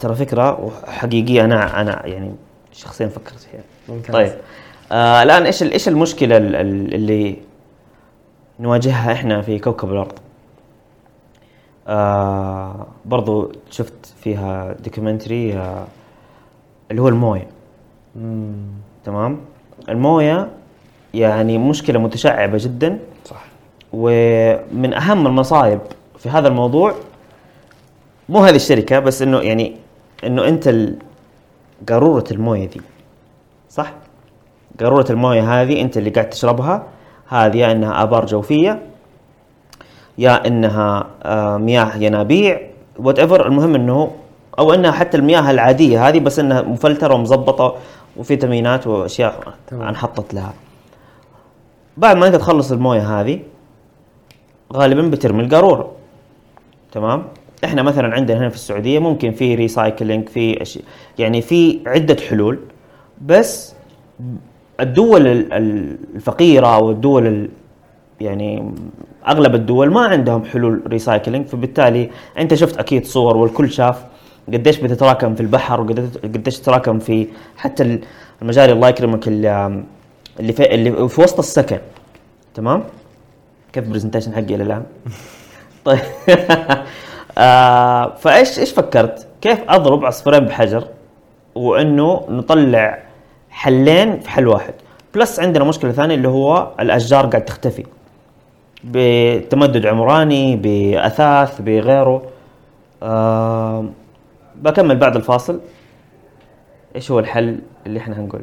ترى فكرة حقيقية أنا أنا يعني شخصيا فكرت فيها ممتاز طيب آه الآن إيش إيش المشكلة ال- ال- اللي نواجهها إحنا في كوكب الأرض. آه برضو شفت فيها دوكيومنتري آه اللي هو الموية. تمام؟ الموية يعني مشكلة متشعبة جدا. صح. ومن أهم المصايب في هذا الموضوع مو هذه الشركة بس إنه يعني إنه أنت قارورة الموية دي. صح؟ قارورة الموية هذه أنت اللي قاعد تشربها. هذه يا إنها آبار جوفية يا إنها آه، مياه ينابيع whatever المهم إنه أو إنها حتى المياه العادية هذه بس إنها مفلترة ومظبطه وفيتامينات وأشياء. انحطت لها. بعد ما أنت تخلص الموية هذه غالبا بترمي القارورة. تمام؟ إحنا مثلا عندنا هنا في السعودية ممكن في recycling في أشي يعني في عدة حلول بس الدول ال- ال- الفقيرة أو الدول ال- يعني أغلب الدول ما عندهم حلول recycling فبالتالي أنت شفت أكيد صور والكل شاف قديش بتتراكم في البحر وقديش تتراكم في حتى ال- المجاري الله يكرمك اللي اللي في, اللي في وسط السكن. تمام؟ كيف ال presentation حقي إلى الآن؟ طيب. آه فايش إيش فكرت؟ كيف أضرب عصفورين بحجر وإنه نطلع حلين في حل واحد. plus عندنا مشكلة ثانية اللي هو الأشجار قاعد تختفي. بتمدد عمراني بأثاث بغيره. آه بكمل بعد الفاصل. إيش هو الحل اللي إحنا هنقول؟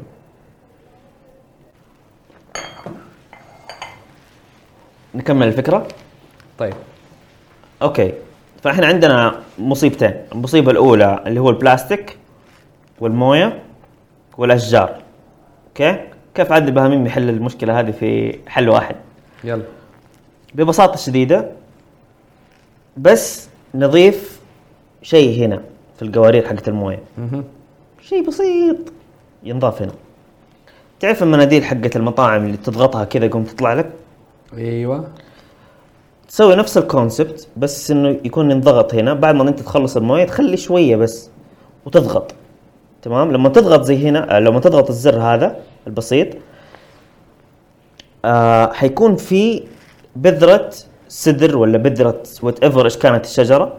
نكمل الفكرة؟ طيب. okay. فإحنا عندنا مصيبتين. المصيبة الأولى اللي هو البلاستيك والموية والأشجار. okay؟ كيف عدل بهامين يحل المشكلة هذه في حل واحد؟ يلا. ببساطة شديدة بس نضيف شيء هنا في القوارير حقت الموية. شيء بسيط ينضاف هنا. تعرف المناديل حقت المطاعم اللي تضغطها كذا قوم تطلع لك؟ أيوه. تسوي نفس ال concept بس إنه يكون ينضغط هنا. بعد ما أنت تخلص الموية تخلي شوية بس وتضغط. تمام؟ لما تضغط زي هنا آه، لما تضغط الزر هذا البسيط آه حيكون في بذرة سدر ولا بذرة whatever إيش كانت الشجرة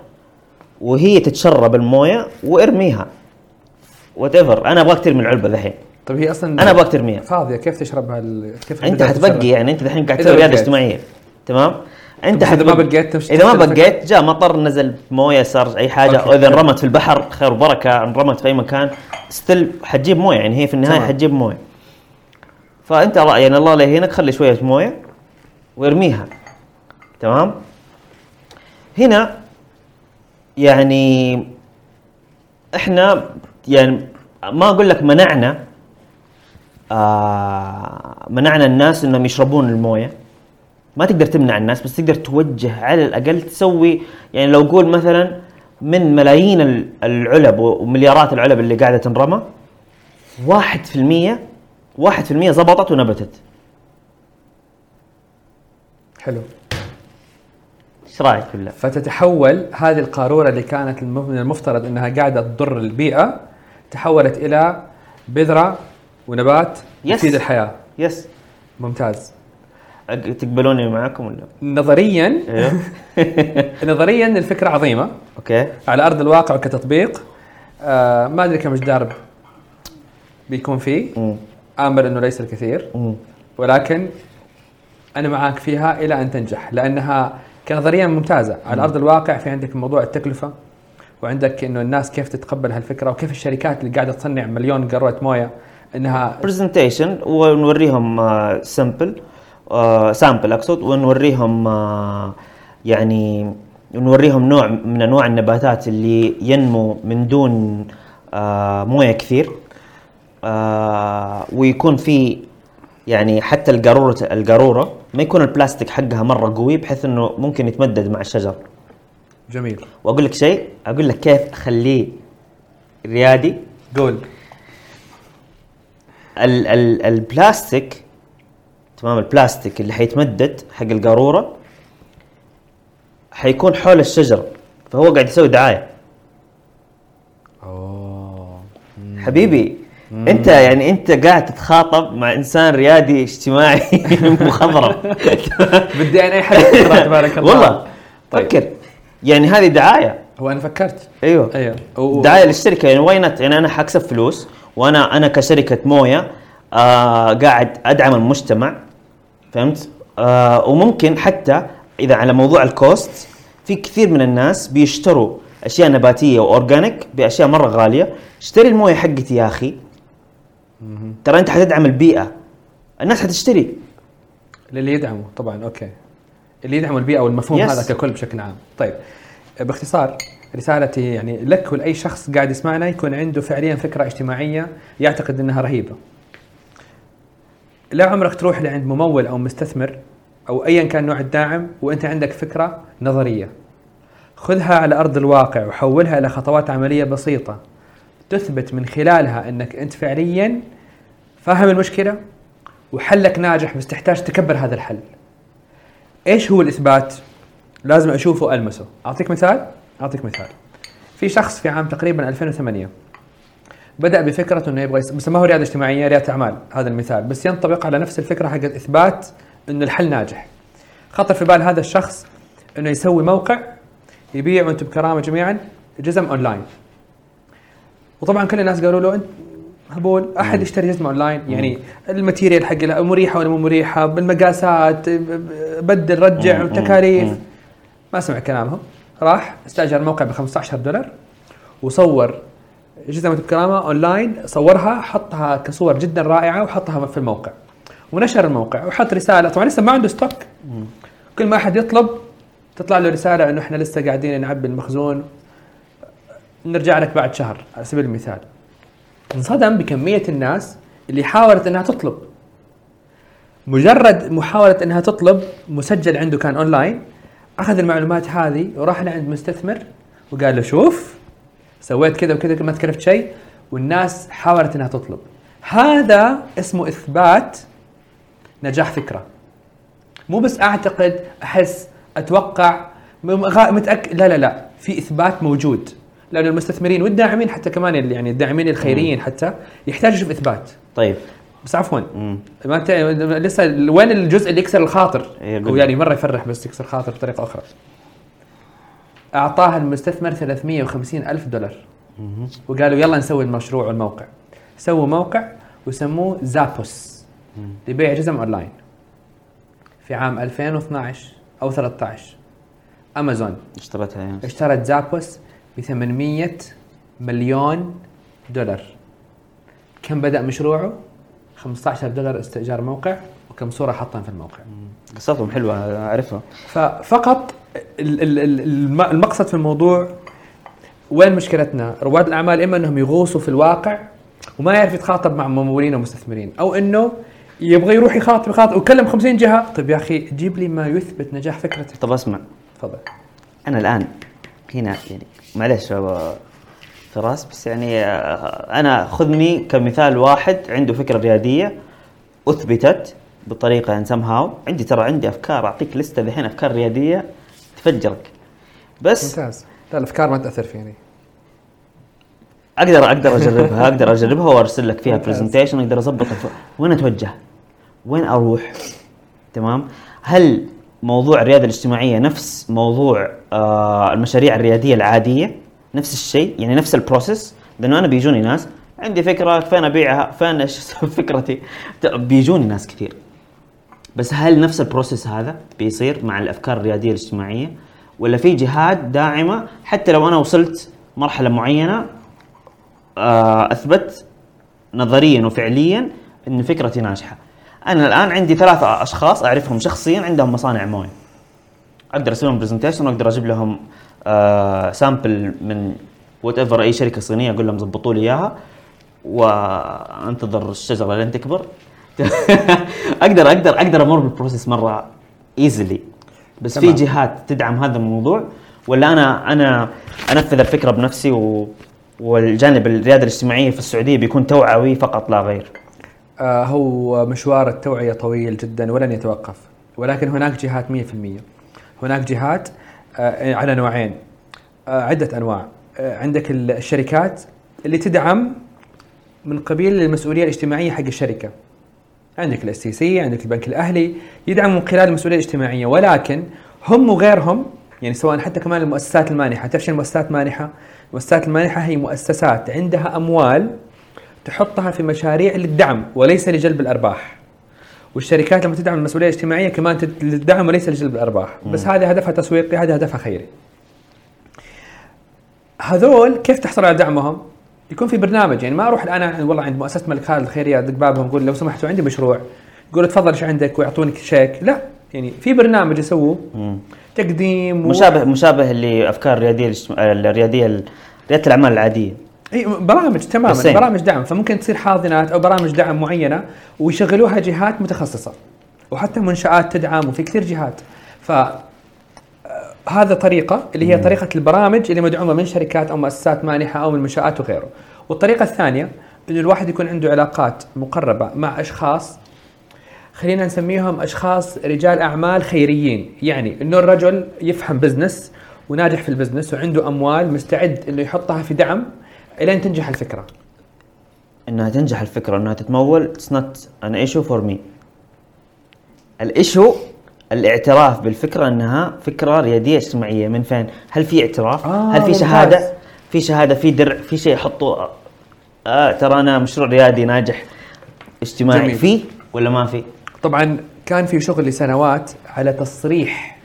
وهي تتشرب الموية وأرميها. whatever أنا أبغاك ترمي العلبة ذحين. طيب هي أصلا أنا أبغاك ترميها. فاضية. كيف تشربها ال... كيف أنت حتبقي؟ يعني أنت الحين قاعد تسوي رياضة بقيت. اجتماعية. تمام؟ أنت إذا ما بقيت إذا ما بقيت جاء مطر نزل موية صار أي حاجة. أو اذا انرمت في البحر خير وبركة انرمت في أي مكان ستيل حتجيب موية. يعني هي في النهاية. حتجيب موية. فأنت الله- يعني الله لا يهينك خلي شوية موية وارميها. تمام؟ هنا يعني إحنا يعني ما أقول لك منعنا آه منعنا الناس إنهم يشربون الموية. ما تقدر تمنع الناس بس تقدر توجه على الأقل تسوي يعني لو قول مثلا من ملايين ال- العلب ومليارات العلب اللي قاعدة تنرمى واحد في المية واحد في المية زبطت ونبتت. حلو. إيش رأيك بالله؟ فتتحول هذه القارورة اللي كانت من المفترض إنها قاعدة تضر البيئة تحولت إلى بذرة ونبات يس. يفيد الحياة. يس. ممتاز. تقبلوني معاكم ولا؟ نظريا أيوه نظريا الفكرة عظيمة. أوكي. على أرض الواقع وكتطبيق آه ما أدري كم جدار بيكون فيه. آمل إنه ليس الكثير. ولكن أنا معاك فيها إلى أن تنجح لأنها كنظريا ممتازة. على أرض الواقع في عندك موضوع التكلفة وعندك إنه الناس كيف تتقبل هالفكرة وكيف الشركات اللي قاعدة تصنع مليون قاروه موية إنها presentation ونوريهم sample sample أقصد ونوريهم آه، يعني نوريهم نوع من أنواع النباتات اللي ينمو من دون آه، موية كثير. آه، ويكون في يعني حتى القارورة القارورة ما يكون البلاستيك حقها مرة قوي بحيث إنه ممكن يتمدد مع الشجر. جميل. وأقول لك شيء أقول لك كيف أخليه ريادي. قول. ال ال البلاستيك تمام البلاستيك اللي حيتمدد حق القارورة حيكون حول الشجره فهو قاعد يسوي دعاية. أوه. حبيبي أنت يعني أنت قاعد تتخاطب مع إنسان ريادي اجتماعي مخضرم. بدي أنا أي حد تبارك الله. والله طيب. فكر. يعني هذه دعاية. هو أنا فكرت. أيوه. أيوه. و- دعاية للشركة. يعني why not يعني أنا حكسب فلوس وأنا أنا كشركة موية آه قاعد أدعم المجتمع. فهمت؟ آه وممكن حتى إذا على موضوع ال cost في كثير من الناس بيشتروا أشياء نباتية و organic بأشياء مرة غالية. اشتري الموية حقتي يا أخي. ترى أنت حتدعم البيئة. الناس حتشتري. للي يدعمه طبعا أوكي. اللي يدعموا البيئة والمفهوم. هذا ككل بشكل عام. طيب باختصار رسالتي يعني لك ولأي شخص قاعد يسمعنا يكون عنده فعليا فكرة اجتماعية يعتقد إنها رهيبة. لا عمرك تروح لعند ممول أو مستثمر أو ايا كان نوع الداعم وأنت عندك فكرة نظرية. خذها على أرض الواقع وحولها إلى خطوات عملية بسيطة. تثبت من خلالها أنك أنت فعليا فاهم المشكلة وحلك ناجح بس تحتاج تكبر هذا الحل. إيش هو الإثبات؟ لازم أشوفه ألمسه. أعطيك مثال؟ أعطيك مثال. في شخص في عام تقريبا 2008 بدأ بفكرة إنه يبغى. بس ما هو رياده اجتماعية رياده أعمال. هذا المثال. بس ينطبق على نفس الفكرة حق إثبات انه الحل ناجح. خطر في بال هذا الشخص إنه يسوي موقع يبيع وأنتم بكرامه جميعا جزم أونلاين. وطبعا كل الناس قالوا له أنت هبول أحد يشتري جزمه أونلاين؟ يعني ال material حقها مريحة ولا مو مريحة بالمقاسات بدل رجع. وتكاليف. ما سمع كلامهم. راح استأجر موقع ب 15 دولار وصور جزمة بكرامة اونلاين صورها حطها كصور جدا رائعة وحطها في الموقع. ونشر الموقع وحط رسالة. طبعا لسه ما عنده stock كل ما أحد يطلب تطلع له رسالة إنه إحنا لسه قاعدين نعبي المخزون. نرجع لك بعد شهر على سبيل المثال. انصدم بكمية الناس اللي حاولت إنها تطلب. مجرد محاولة إنها تطلب مسجل عنده كان اونلاين أخذ المعلومات هذه وراح لعند مستثمر وقال له شوف سويت كذا وكذا ما تكلفت شيء والناس حاولت إنها تطلب. هذا اسمه إثبات نجاح فكرة. مو بس أعتقد أحس أتوقع متأكد لا لا لا في إثبات موجود. لأنه المستثمرين والداعمين حتى كمان اللي- يعني الداعمين الخيريين حتى يحتاج يشوف إثبات. طيب. بس عفوا. ما أنت لسه وين الجزء اللي يكسر الخاطر؟ إيه،. هو يعني مرة يفرح بس يكسر خاطر بطريقة أخرى. أعطاها المستثمر 350 ألف دولار. وقالوا يلا نسوي المشروع والموقع. سووا موقع وسموه زابوس. لبيع جزم أونلاين. في عام 2012 أو 13 أمازون اشتريتها يعني. اشترت زابوس ب 800 مليون دولار. كم بدأ مشروعه؟ 15 دولار استئجار موقع وكم صورة حطها في الموقع. قصتهم حلوة أعرفها. ففقط ال- ال- ال- الم- المقصد في الموضوع وين مشكلتنا؟ رواد الأعمال إما إنهم يغوصوا في الواقع وما يعرف يتخاطب مع ممولين ومستثمرين أو إنه يبغى يروح يخاطب يخاطب ويكلم 50 جهة. طيب يا أخي جيب لي ما يثبت نجاح فكرتك. طب أسمع. تفضل. أنا الآن هنا يعني معلش فراس بس يعني آه، أنا خذني كمثال واحد عنده فكرة ريادية أثبتت بطريقة يعني somehow. عندي ترى عندي أفكار أعطيك لستة الحين أفكار ريادية. تفجرك بس ممتاز لا الأفكار ما تأثر فيني أقدر أقدر أجربها أقدر أجربها وأرسل لك فيها. presentation أقدر اضبط الف... وين أتوجه؟ وين أروح؟ تمام؟ هل موضوع الرياده الاجتماعية نفس موضوع آه المشاريع الرياديه العادية؟ نفس الشيء يعني نفس ال process؟ لأنه أنا بيجوني ناس عندي فكرة فين أبيعها؟ فين إيش فكرتي؟ بيجوني ناس كثير بس هل نفس ال process هذا بيصير مع الأفكار الريادية الاجتماعية؟ ولا في جهات داعمة حتى لو أنا وصلت مرحلة معينة آه، أثبت نظريا وفعليا إن فكرتي ناجحة. أنا الآن عندي ثلاثة أشخاص أعرفهم شخصيا عندهم مصانع مويه. أقدر أسوي لهم presentation واقدر أجيب لهم آه sample من whatever أي شركة صينية أقول لهم ظبطوا لي إياها وأنتظر الشجرة لين تكبر. أقدر أقدر أقدر أمر بال process مرة ايزلي بس في تمام. جهات تدعم هذا الموضوع. ولا أنا أنا أنفذ الفكرة بنفسي و والجانب الرياده الاجتماعية في السعودية بيكون توعوي فقط لا غير. آه هو مشوار التوعية طويل جدا ولن يتوقف. ولكن هناك جهات 100% هناك جهات آه على نوعين. آه عدة أنواع. آه عندك الشركات اللي تدعم من قبيل المسؤولية الاجتماعية حق الشركة. عندك ال STC عندك البنك الأهلي يدعم من خلال المسؤولية الاجتماعية. ولكن هم وغيرهم يعني سواء حتى كمان المؤسسات المانحة تعرف المؤسسات المانحة؟ المؤسسات المانحة هي مؤسسات عندها أموال تحطها في مشاريع للدعم وليس لجلب الأرباح. والشركات لما تدعم المسؤولية الاجتماعية كمان للدعم وليس لجلب الأرباح. بس هذا هدفها تسويقي هذا هدفها خيري. هذول كيف تحصل على دعمهم؟ يكون في برنامج يعني ما أروح الآن والله عند مؤسسة الملك خالد الخيريه أدق بابهم أقول لو سمحتوا عندي مشروع يقولوا تفضل إيش عندك؟ ويعطونك شيك. لا يعني في برنامج يسووه. تقديم و- مشابه مشابه لأفكار الريادية الريادية ال- ريادة الأعمال العادية. إي برامج تماما بس يعني. برامج دعم. فممكن تصير حاضنات أو برامج دعم معينة ويشغلوها جهات متخصصة وحتى منشآت تدعم وفي كثير جهات. ف هذا طريقة اللي هي طريقة البرامج اللي مدعومة من شركات أو مؤسسات مانحة أو من منشآت وغيره. والطريقة الثانية إنه الواحد يكون عنده علاقات مقربة مع أشخاص خلينا نسميهم أشخاص رجال أعمال خيريين. يعني إنه الرجل يفهم business وناجح في ال business وعنده أموال مستعد إنه يحطها في دعم إلين تنجح الفكرة. إنها تنجح الفكرة إنها تتمول. it's not an issue for me. ال issue الاعتراف بالفكرة أنها فكرة ريادية اجتماعية من فين؟ هل في اعتراف؟ آه، هل في ممتاز. شهادة؟ في شهادة في درع في شيء يحطوا آه ترى أنا مشروع ريادي ناجح اجتماعي جميل. فيه ولا ما في؟ طبعا كان في شغل لسنوات على تصريح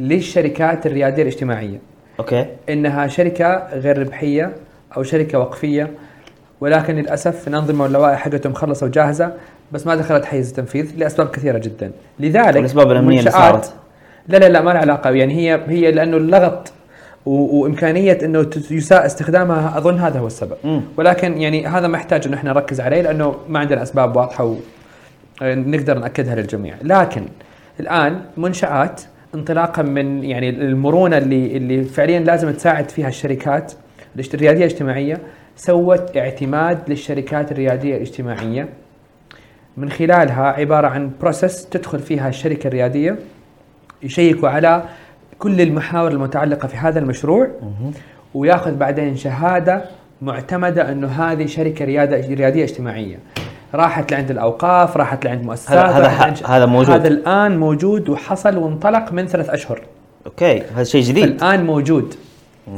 للشركات الريادية الاجتماعية أوكي إنها شركة غير ربحية أو شركة وقفية ولكن للأسف الانظمه واللوائح حقتهم خلصوا جاهزه بس ما دخلت حيز التنفيذ لأسباب كثيرة جدا. لذلك والأسباب الأمنية اللي صارت. لا لا لا ما لها علاقة. يعني هي هي لأنه اللغط وإمكانية إنه يساء استخدامها أظن هذا هو السبب. مم. ولكن يعني هذا ما يحتاج إنه إحنا نركز عليه لأنه ما عندنا أسباب واضحة و نقدر نأكدها للجميع. لكن الآن منشآت انطلاقا من يعني المرونة اللي اللي فعليا لازم تساعد فيها الشركات الريادية الاجتماعية سوت اعتماد للشركات الريادية الاجتماعية. من خلالها عبارة عن process تدخل فيها الشركة الريادية يشيكوا على كل المحاور المتعلقة في هذا المشروع وياخذ بعدين شهادة معتمدة إنه هذه شركة رياده ريادية اجتماعية. راحت لعند الأوقاف راحت لعند مؤسسات هذا- هذا لعند- هذا موجود. هذا الآن موجود وحصل وانطلق من ثلاث أشهر. okay هذا شيء جديد. الآن موجود.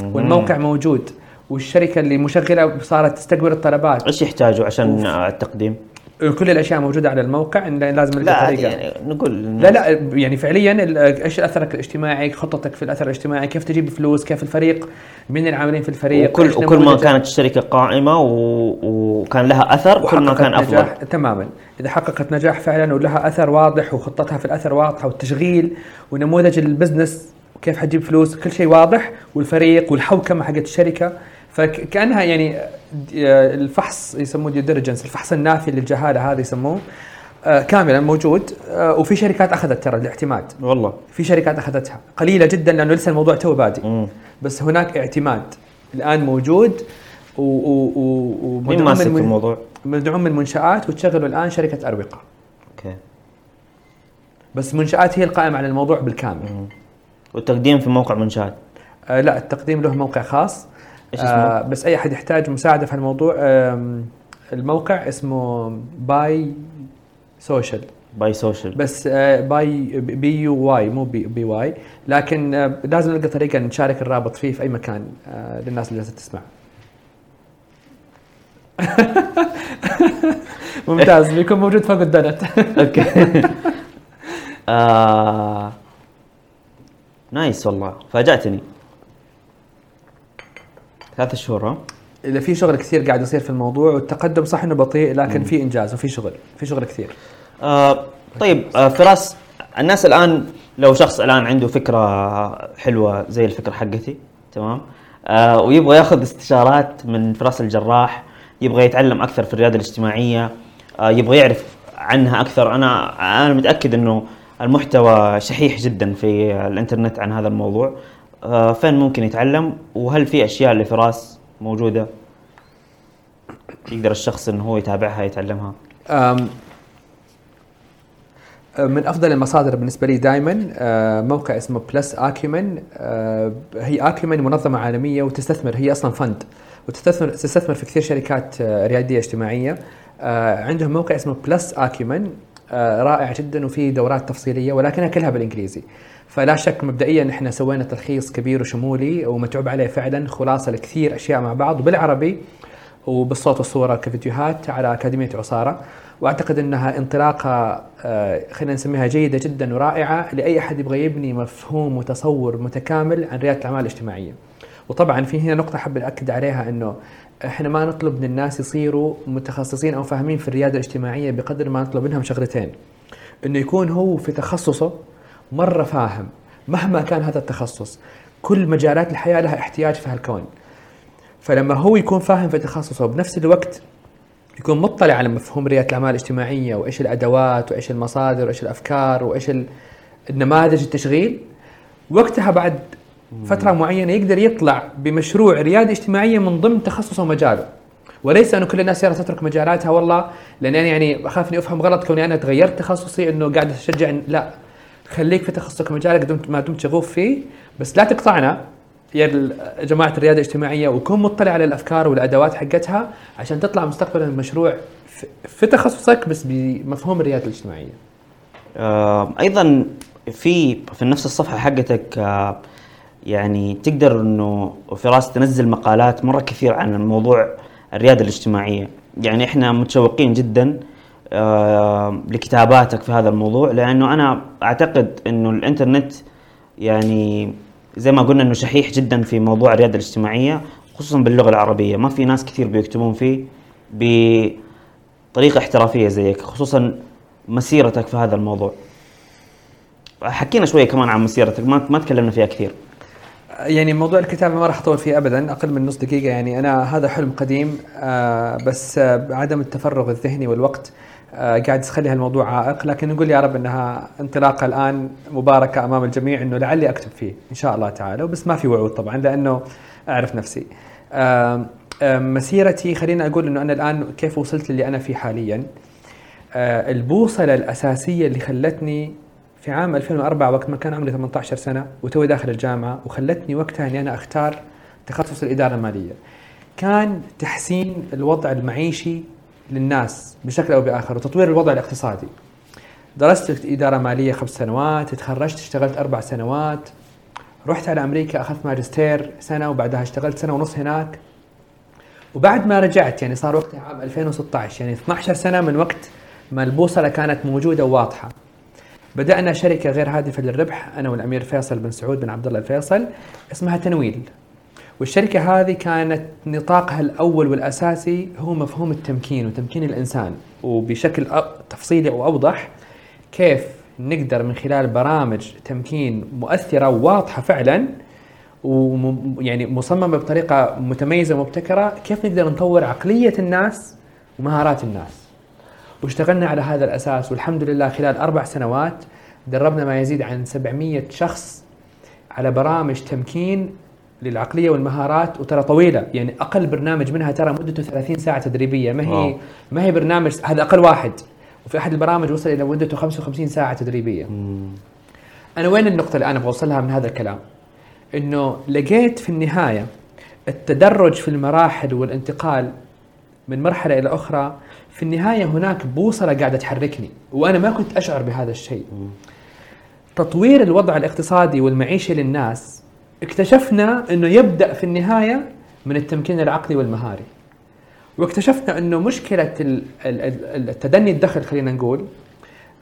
والموقع موجود. والشركة اللي مشغلة صارت تستقبل الطلبات. إيش يحتاجوا عشان التقديم؟ كل الأشياء موجودة على الموقع إن لازم نلقى طريقة. يعني نقول لا لا يعني فعليا إيش أثرك الاجتماعي خطتك في الأثر الاجتماعي كيف تجيب فلوس كيف الفريق من العاملين في الفريق وكل وكل ما كانت الشركة قائمة و... وكان لها أثر كل ما كان أفضل. نجاح تماما. إذا حققت نجاح فعلا ولها أثر واضح وخطتها في الأثر واضحة والتشغيل ونموذج البزنس وكيف حتجيب فلوس كل شيء واضح والفريق والحوكمة حقت الشركة فكأنها يعني آه، الفحص يسموه due diligence الفحص النافي للجهاله هذا يسموه آه، كاملا موجود آه، وفي شركات أخذت ترى الاعتماد والله. في شركات أخذتها. قليلة جدا لأنه لسه الموضوع توه بادئ. مم. بس هناك اعتماد الآن موجود و و و مين ومدعوم ماسك من- الموضوع؟ مدعوم من منشآت وتشغله الآن شركة أروقة okay. بس منشآت هي القائمة على الموضوع بالكامل. والتقديم في موقع منشآت؟ آه لا التقديم له موقع خاص؟ آه بس أي أحد يحتاج مساعدة في الموضوع الموقع اسمه Buy Social. Buy Social. بس آه buy B U Y مو B, B Y. لكن آه لازم نلقى طريقة نشارك الرابط فيه في أي مكان آه للناس اللي جالسة تسمع. ممتاز بيكون موجود فوق الدنت okay. آه... نايس والله فاجأتني. ثلاث شهور اذا في شغل كثير قاعد يصير في الموضوع والتقدم صح إنه بطيء لكن في إنجاز وفي شغل في شغل كثير. آه طيب آه فراس الناس الآن لو شخص الآن عنده فكرة حلوة زي الفكرة حقتي تمام؟ آه ويبغى ياخذ استشارات من فراس الجراح يبغى يتعلم أكثر في الرياده الاجتماعية آه يبغى يعرف عنها أكثر. أنا أنا متأكد إنه المحتوى شحيح جدا في الإنترنت عن هذا الموضوع. فين ممكن يتعلم وهل في أشياء لفراس موجودة يقدر الشخص إنه هو يتابعها يتعلمها؟ من أفضل المصادر بالنسبة لي دائما موقع اسمه Plus Acumen هي Acumen منظمة عالمية وتستثمر هي أصلا fund وتستثمر تستثمر في كثير شركات آه، ريادية اجتماعية. آه، عندهم موقع اسمه Plus Acumen رائع جدا وفيه دورات تفصيلية ولكنها كلها بالإنجليزي. فلا شك مبدئيا إحنا سوينا تلخيص كبير وشمولي ومتعوب عليه فعلا خلاصة لكثير أشياء مع بعض وبالعربي وبالصوت والصورة كفيديوهات على أكاديمية عصارة وأعتقد إنها انطلاقة آه، خلينا نسميها جيدة جدا ورائعة لأي أحد يبغى يبني مفهوم وتصور متكامل عن ريادة الأعمال الاجتماعية. وطبعا في هنا نقطة حاب اكد عليها إنه إحنا ما نطلب من الناس يصيروا متخصصين أو فاهمين في الريادة الاجتماعية بقدر ما نطلب منهم شغلتين. إنه يكون هو في تخصصه مرة فاهم. مهما كان هذا التخصص كل مجالات الحياة لها احتياج في هالكون. فلما هو يكون فاهم في تخصصه وبنفس الوقت يكون مطلع على مفهوم ريادة الأعمال الاجتماعية وإيش الأدوات وإيش المصادر وإيش الأفكار وإيش ال- النماذج التشغيل وقتها بعد فترة معينة يقدر يطلع بمشروع ريادة اجتماعية من ضمن تخصصه ومجاله وليس انه كل الناس يلا تترك مجالاتها والله لأن يعني أخاف إني أفهم غلط كوني أنا تغيرت تخصصي إنه قاعد أشجع لا. خليك في تخصصك ومجالك دمت ما دمت شغوف فيه بس لا تقطعنا يا جماعة الرياده الاجتماعية وكن مطلع على الأفكار والأدوات حقتها عشان تطلع مستقبلا المشروع في- تخصصك بس بمفهوم الرياده الاجتماعية. آه، أيضا في في نفس الصفحة حقتك آه، يعني تقدر إنه فراس تنزل مقالات مرة كثير عن موضوع الرياده الاجتماعية يعني إحنا متشوقين جدا لكتاباتك في هذا الموضوع لأنه أنا أعتقد إنه الإنترنت يعني زي ما قلنا إنه شحيح جدا في موضوع الرياده الاجتماعية خصوصا باللغة العربية. ما في ناس كثير بيكتبون فيه بطريقة احترافية زيك خصوصا مسيرتك في هذا الموضوع. حكينا شوية كمان عن مسيرتك ما ما تكلمنا فيها كثير. يعني موضوع الكتابة ما راح أطول فيه أبدا أقل من نص دقيقة. يعني أنا هذا حلم قديم آه بس آه عدم التفرغ الذهني والوقت. آه قاعد يخلي هالموضوع عائق. لكن نقول يا رب أنها انطلاقة الآن مباركة أمام الجميع أنه لعلي أكتب فيه إن شاء الله تعالى. وبس ما في وعود طبعا لأنه أعرف نفسي. مسيرتي خلينا أقول إنه أنا الآن كيف وصلت للي أنا فيه حاليا. آه، البوصلة الأساسية اللي خلتني في عام 2004 وقت ما كان عمري 18 سنة وتوي داخل الجامعة وخلتني وقتها إني أنا أختار تخصص الإدارة المالية. كان تحسين الوضع المعيشي للناس بشكل أو بآخر وتطوير الوضع الاقتصادي. درست إدارة مالية خمس سنوات تخرجت اشتغلت أربع سنوات. رحت على أمريكا أخذت ماجستير سنة وبعدها اشتغلت سنة ونص هناك. وبعد ما رجعت يعني صار وقتها عام 2016 يعني 12 سنة من وقت ما البوصلة كانت موجودة وواضحة. بدأنا شركة غير هادفة للربح أنا والأمير فيصل بن سعود بن عبد الله الفيصل اسمها تنويل. والشركة هذه كانت نطاقها الأول والأساسي هو مفهوم التمكين وتمكين الإنسان. وبشكل تفصيلي واوضح كيف نقدر من خلال برامج تمكين مؤثرة وواضحة فعلا ويعني مصممة بطريقة متميزة ومبتكرة كيف نقدر نطور عقلية الناس ومهارات الناس. واشتغلنا على هذا الأساس والحمد لله خلال أربع سنوات دربنا ما يزيد عن 700 شخص على برامج تمكين للعقلية والمهارات وترى طويلة. يعني أقل برنامج منها ترى مدته 30 ساعة تدريبية. ما هي واو. ما هي برنامج هذا أقل واحد. وفي أحد البرامج وصل إلى مدته 55 ساعة تدريبية. أنا وين النقطة اللي أنا بوصلها من هذا الكلام؟ إنه لقيت في النهاية التدرج في المراحل والانتقال من مرحلة إلى أخرى. في النهاية هناك بوصلة قاعدة تحركني وأنا ما كنت أشعر بهذا الشيء. تطوير الوضع الاقتصادي والمعيشي للناس اكتشفنا إنه يبدأ في النهاية من التمكين العقلي والمهاري. واكتشفنا إنه مشكلة ال- ال- ال- التدني الدخل خلينا نقول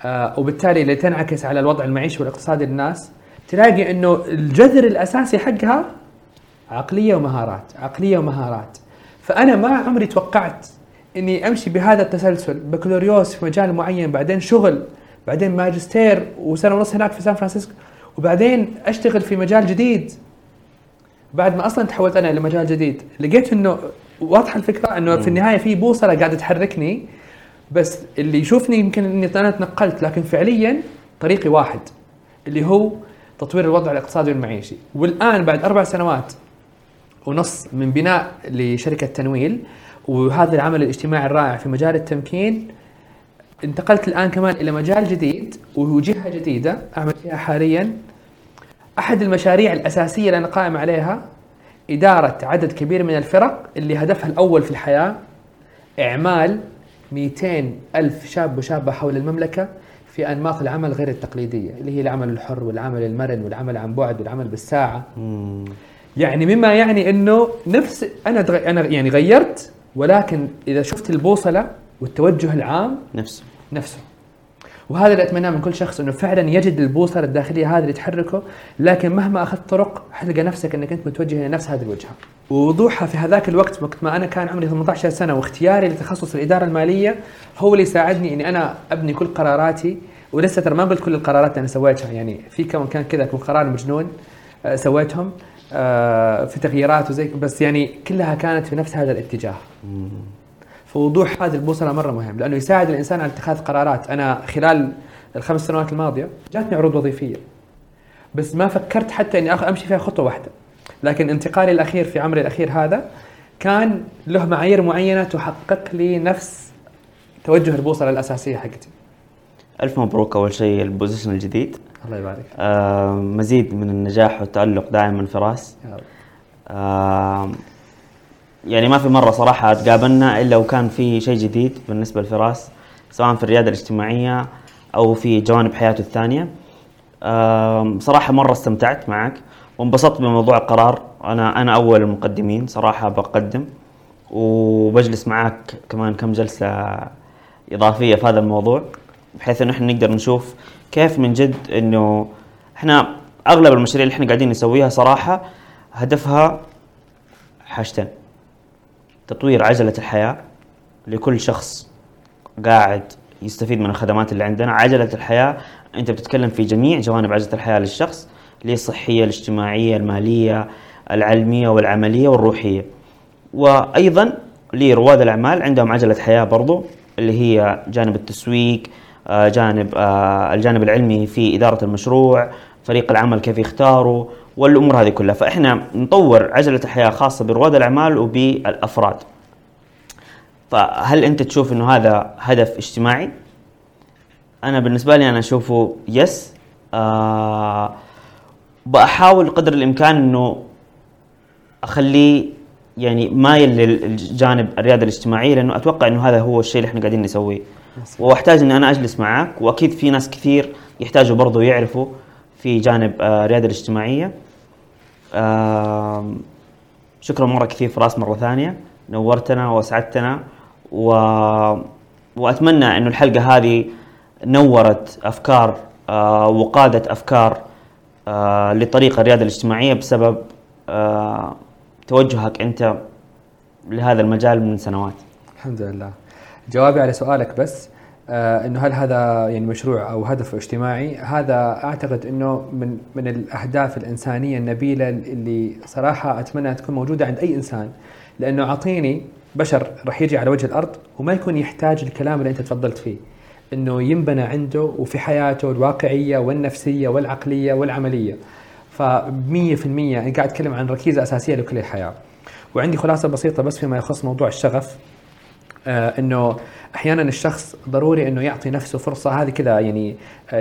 آه وبالتالي اللي تنعكس على الوضع المعيشي والاقتصادي للناس تلاقي إنه الجذر الأساسي حقها عقلية ومهارات عقلية ومهارات. فأنا ما عمري توقعت إني أمشي بهذا التسلسل بكالوريوس في مجال معين بعدين شغل بعدين ماجستير وسنة ونص هناك في سان فرانسيسكو وبعدين أشتغل في مجال جديد. بعد ما أصلا تحولت أنا إلى مجال جديد لقيت إنه واضحة الفكرة إنه في النهاية في بوصلة قاعدة تحركني بس اللي يشوفني يمكن إني أنا تنقلت لكن فعليا طريقي واحد اللي هو تطوير الوضع الاقتصادي والمعيشي. والآن بعد أربع سنوات ونص من بناء لشركة تنويل وهذا العمل الاجتماعي الرائع في مجال التمكين انتقلت الآن كمان إلى مجال جديد وجهه جديدة أعمل فيها حاليا. أحد المشاريع الأساسية اللي أنا قائم عليها إدارة عدد كبير من الفرق اللي هدفها الأول في الحياة إعمال 200 ألف شاب وشابة حول المملكة في أنماط العمل غير التقليدية اللي هي العمل الحر والعمل المرن والعمل عن بعد والعمل بالساعة. يعني مما يعني إنه نفس أنا أنا يعني غيرت ولكن إذا شفت البوصلة والتوجه العام نفسه. نفسه. وهذا اللي أتمناه من كل شخص إنه فعلا يجد البوصلة الداخلية هذه اللي تحركه لكن مهما أخذت طرق حتلقى نفسك إنك أنت متوجه إلى نفس هذه الوجهة. ووضوحها في هذاك الوقت وقت ما أنا كان عمري 18 سنة واختياري لتخصص الإدارة المالية هو اللي ساعدني إني أنا أبني كل قراراتي. ولسه ترى ما قلت كل القرارات اللي أنا سويتها يعني في كم كان كذا قرار مجنون آه، سويتهم آه، في تغييرات وزي بس يعني كلها كانت في نفس هذا الاتجاه. فوضوح هذه البوصلة مرة مهم لأنه يساعد الإنسان على اتخاذ قرارات. أنا خلال الخمس سنوات الماضية جاتني عروض وظيفية بس ما فكرت حتى إني أمشي فيها خطوة واحدة. لكن انتقالي الأخير في عمري الأخير هذا كان له معايير معينة تحقق لي نفس توجه البوصلة الأساسية حقتي. ألف مبروك أول شيء البوزيشن الجديد. الله يبارك. آه مزيد من النجاح والتألق دائما فراس يا رب. آه يعني ما في مرة صراحة تقابلنا إلا وكان في شيء جديد بالنسبة لفراس سواء في الريادة الاجتماعية أو في جوانب حياته الثانية. آه صراحة مرة استمتعت معك وانبسطت بموضوع القرار. أنا أنا أول المقدمين صراحة بقدم وبجلس معك كمان كم جلسة إضافية في هذا الموضوع بحيث إنه إحنا نقدر نشوف كيف من جد إنه إحنا أغلب المشاريع اللي إحنا قاعدين نسويها صراحة هدفها حاجتين تطوير عجلة الحياة لكل شخص قاعد يستفيد من الخدمات اللي عندنا. عجلة الحياة أنت بتتكلم في جميع جوانب عجلة الحياة للشخص اللي الصحية الاجتماعية المالية العلمية والعملية والروحية. وأيضا لرواد الأعمال عندهم عجلة حياة برضو اللي هي جانب التسويق آه، جانب آه، الجانب العلمي في إدارة المشروع فريق العمل كيف يختاروا والأمور هذه كلها. فإحنا نطور عجلة الحياة خاصة برواد الأعمال وبالأفراد. فهل أنت تشوف إنه هذا هدف اجتماعي؟ أنا بالنسبة لي أنا أشوفه يس آه بحاول قدر الإمكان إنه أخليه يعني مايل للجانب الرياده الاجتماعيه لأنه أتوقع إنه هذا هو الشيء اللي إحنا قاعدين نسويه. وأحتاج إني أنا أجلس معاك وأكيد في ناس كثير يحتاجوا برضو يعرفوا. في جانب الرياده الاجتماعيه. آه شكرا مرة كثير فراس مرة ثانية. نورتنا واسعدتنا و... وأتمنى إنه الحلقة هذه نورت أفكار آه وقادت أفكار آه لطريق الرياده الاجتماعية بسبب توجهك أنت لهذا المجال من سنوات. الحمد لله. جوابي على سؤالك بس. إنه هل هذا يعني مشروع أو هدف اجتماعي؟ هذا أعتقد إنه من من الأهداف الإنسانية النبيلة اللي صراحة أتمنى تكون موجودة عند أي إنسان لأنه أعطيني بشر راح يجي على وجه الأرض وما يكون يحتاج الكلام اللي أنت تفضلت فيه. إنه ينبنى عنده وفي حياته الواقعية والنفسية والعقلية والعملية. ف 100% أنا قاعد أتكلم عن ركيزة أساسية لكل الحياة. وعندي خلاصة بسيطة بس فيما يخص موضوع الشغف. آه إنه أحيانا الشخص ضروري إنه يعطي نفسه فرصة هذه كذا يعني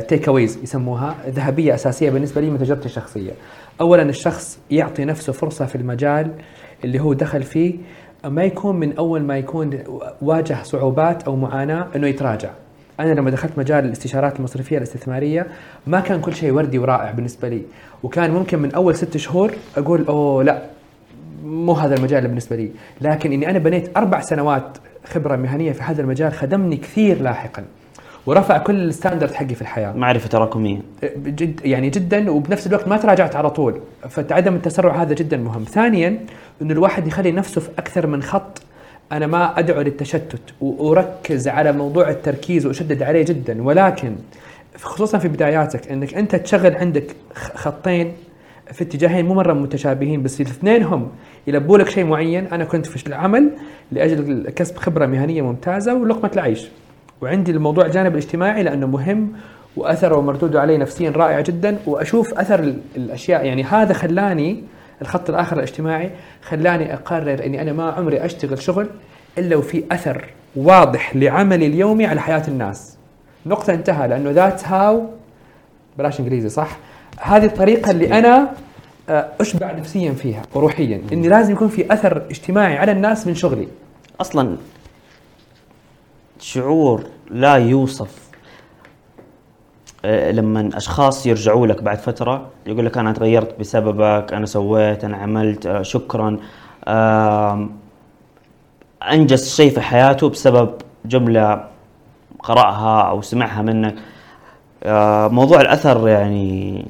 تيك آه اويز يسموها ذهبية أساسية بالنسبة لي من تجربتي الشخصية. اولا الشخص يعطي نفسه فرصة في المجال اللي هو دخل فيه ما يكون من أول ما يكون واجه صعوبات أو معاناة إنه يتراجع. أنا لما دخلت مجال الاستشارات المصرفية الاستثمارية ما كان كل شيء وردي ورائع بالنسبة لي وكان ممكن من أول ست شهور أقول أوه لا مو هذا المجال بالنسبة لي. لكن إني أنا بنيت أربع سنوات خبرة مهنية في هذا المجال خدمني كثير لاحقا. ورفع كل الستاندرد حقي في الحياة. معرفة تراكمية. جد يعني جدا وبنفس الوقت ما تراجعت على طول. فعدم التسرع هذا جدا مهم. ثانيا إنه الواحد يخلي نفسه في أكثر من خط. أنا ما أدعو للتشتت وأركز على موضوع التركيز وأشدد عليه جدا. ولكن خصوصا في بداياتك إنك أنت تشغل عندك خطين في اتجاهين مو مرة متشابهين بس الاثنين هم يلبوا لك شيء معين أنا كنت في العمل لأجل كسب خبرة مهنية ممتازة ولقمة العيش وعندي الموضوع الجانب الاجتماعي لأنه مهم وأثره ومردوده علي نفسيا رائع جدا وأشوف أثر الأشياء يعني هذا خلاني الخط الآخر الاجتماعي خلاني أقرر إني أنا ما عمري أشتغل شغل إلا وفي أثر واضح لعملي اليومي على حياة الناس. نقطة انتهى لأنه ذات هاو بلاش إنجليزي صح؟ هذه الطريقة اللي أنا أشبع نفسيا فيها وروحيا. إني لازم يكون في أثر اجتماعي على الناس من شغلي. أصلا شعور لا يوصف. آه، لما أشخاص يرجعوا لك بعد فترة يقول لك أنا تغيرت بسببك أنا سويت أنا عملت آه، شكرا. أنجز شيء في حياته بسبب جملة قرأها أو سمعها منك. موضوع الأثر يعني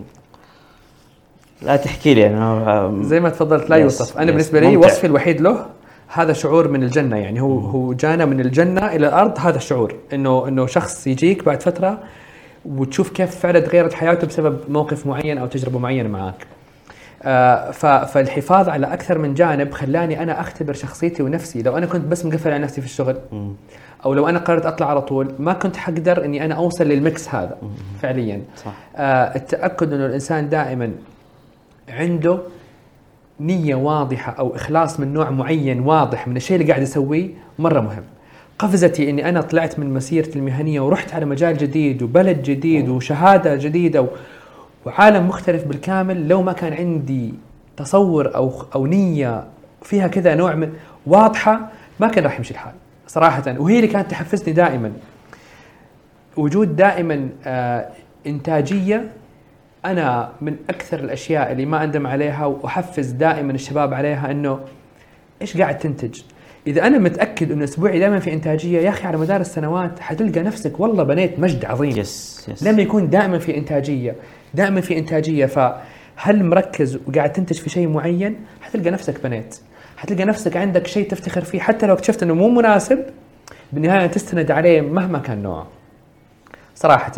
لا تحكي لي أنا. زي ما تفضلت لا يوصف. أنا بالنسبة لي وصفي الوحيد له هذا شعور من الجنة يعني هو هو جانا من الجنة إلى الأرض هذا الشعور إنه إنه شخص يجيك بعد فترة وتشوف كيف فعلا تغيرت حياته بسبب موقف معين أو تجربة معينة معك. آه فالحفاظ على أكثر من جانب خلاني أنا أختبر شخصيتي ونفسي، لو أنا كنت بس مقفل على نفسي في الشغل أو لو أنا قررت أطلع على طول ما كنت حقدر إني أنا أوصل للمكس هذا فعليا. صح. آه التأكد إنه الإنسان دائما عنده نية واضحة أو إخلاص من نوع معين واضح من الشيء اللي قاعد يسويه مرة مهم. قفزتي إني أنا طلعت من مسيرتي المهنية ورحت على مجال جديد وبلد جديد وشهادة جديدة وعالم مختلف بالكامل. لو ما كان عندي تصور أو أو نية فيها كذا نوع من واضحة ما كان راح يمشي الحال صراحة. وهي اللي كانت تحفزني دائما. وجود دائما آه إنتاجية أنا من أكثر الأشياء اللي ما أندم عليها وأحفز دائما الشباب عليها إنه إيش قاعد تنتج؟ إذا أنا متأكد إنه أسبوعي دائما في إنتاجية يا أخي على مدار السنوات حتلقى نفسك والله بنيت مجد عظيم. يس يس لما يكون دائما في إنتاجية. دائما في إنتاجية فهل مركز وقاعد تنتج في شيء معين؟ حتلقى نفسك بنيت. حتلقى نفسك عندك شيء تفتخر فيه حتى لو اكتشفت إنه مو مناسب بالنهاية تستند عليه مهما كان نوعه. صراحة.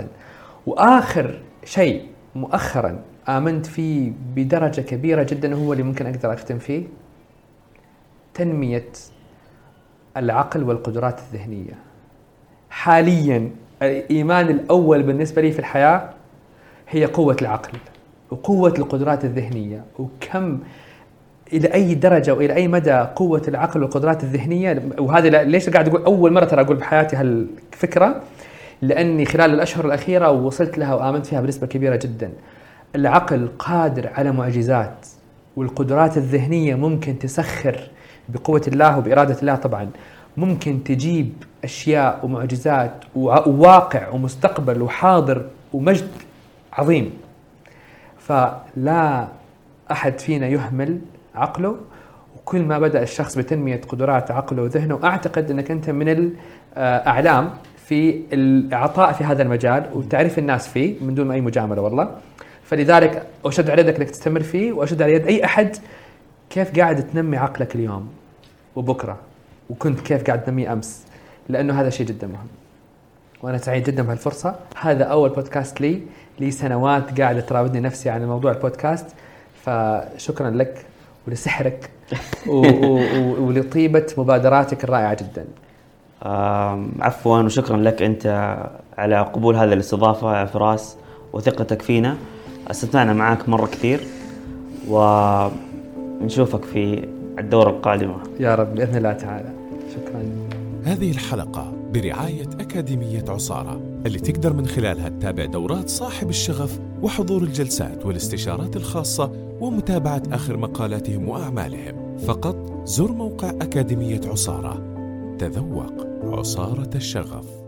وآخر شيء مؤخرا آمنت فيه بدرجة كبيرة جدا هو اللي ممكن أقدر أختم فيه تنمية العقل والقدرات الذهنية. حاليا الإيمان الأول بالنسبة لي في الحياة هي قوة العقل وقوة القدرات الذهنية. وكم إلى أي درجة وإلى أي مدى قوة العقل والقدرات الذهنية؟ وهذا ليش قاعد أقول أول مرة ترى أقول بحياتي هالفكرة؟ لأني خلال الأشهر الأخيرة وصلت لها وآمنت فيها بنسبة كبيرة جدا. العقل قادر على معجزات والقدرات الذهنية ممكن تسخر بقوة الله وبإرادة الله طبعا ممكن تجيب أشياء ومعجزات وواقع ومستقبل وحاضر ومجد عظيم. فلا أحد فينا يهمل عقله وكل ما بدأ الشخص بتنمية قدرات عقله وذهنه أعتقد إنك أنت من الاعلام في الاعطاء في هذا المجال وتعريف الناس فيه من دون أي مجاملة والله. فلذلك أشد على يدك إنك تستمر فيه وأشد على يد أي أحد. كيف قاعد تنمي عقلك اليوم وبكرة؟ وكنت كيف قاعد تنميه أمس؟ لأنه هذا شيء جدا مهم. وأنا سعيد جدا بهالفرصة. هذا أول بودكاست لي لي سنوات قاعدة تراودني نفسي عن موضوع البودكاست. فشكرا لك ولسحرك ولطيبة مبادراتك الرائعة جدا. عفوا وشكرا لك أنت على قبول هذه الاستضافة يا فراس وثقتك فينا. أستمتعنا معاك مرة كثير ونشوفك في الدورة القادمة. يا رب بإذن الله تعالى. شكرا. هذه الحلقة برعاية أكاديمية عصارة اللي تقدر من خلالها تتابع دورات صاحب الشغف وحضور الجلسات والاستشارات الخاصة ومتابعة آخر مقالاتهم وأعمالهم. فقط زر موقع أكاديمية عصارة. تذوق. عصارة الشغف.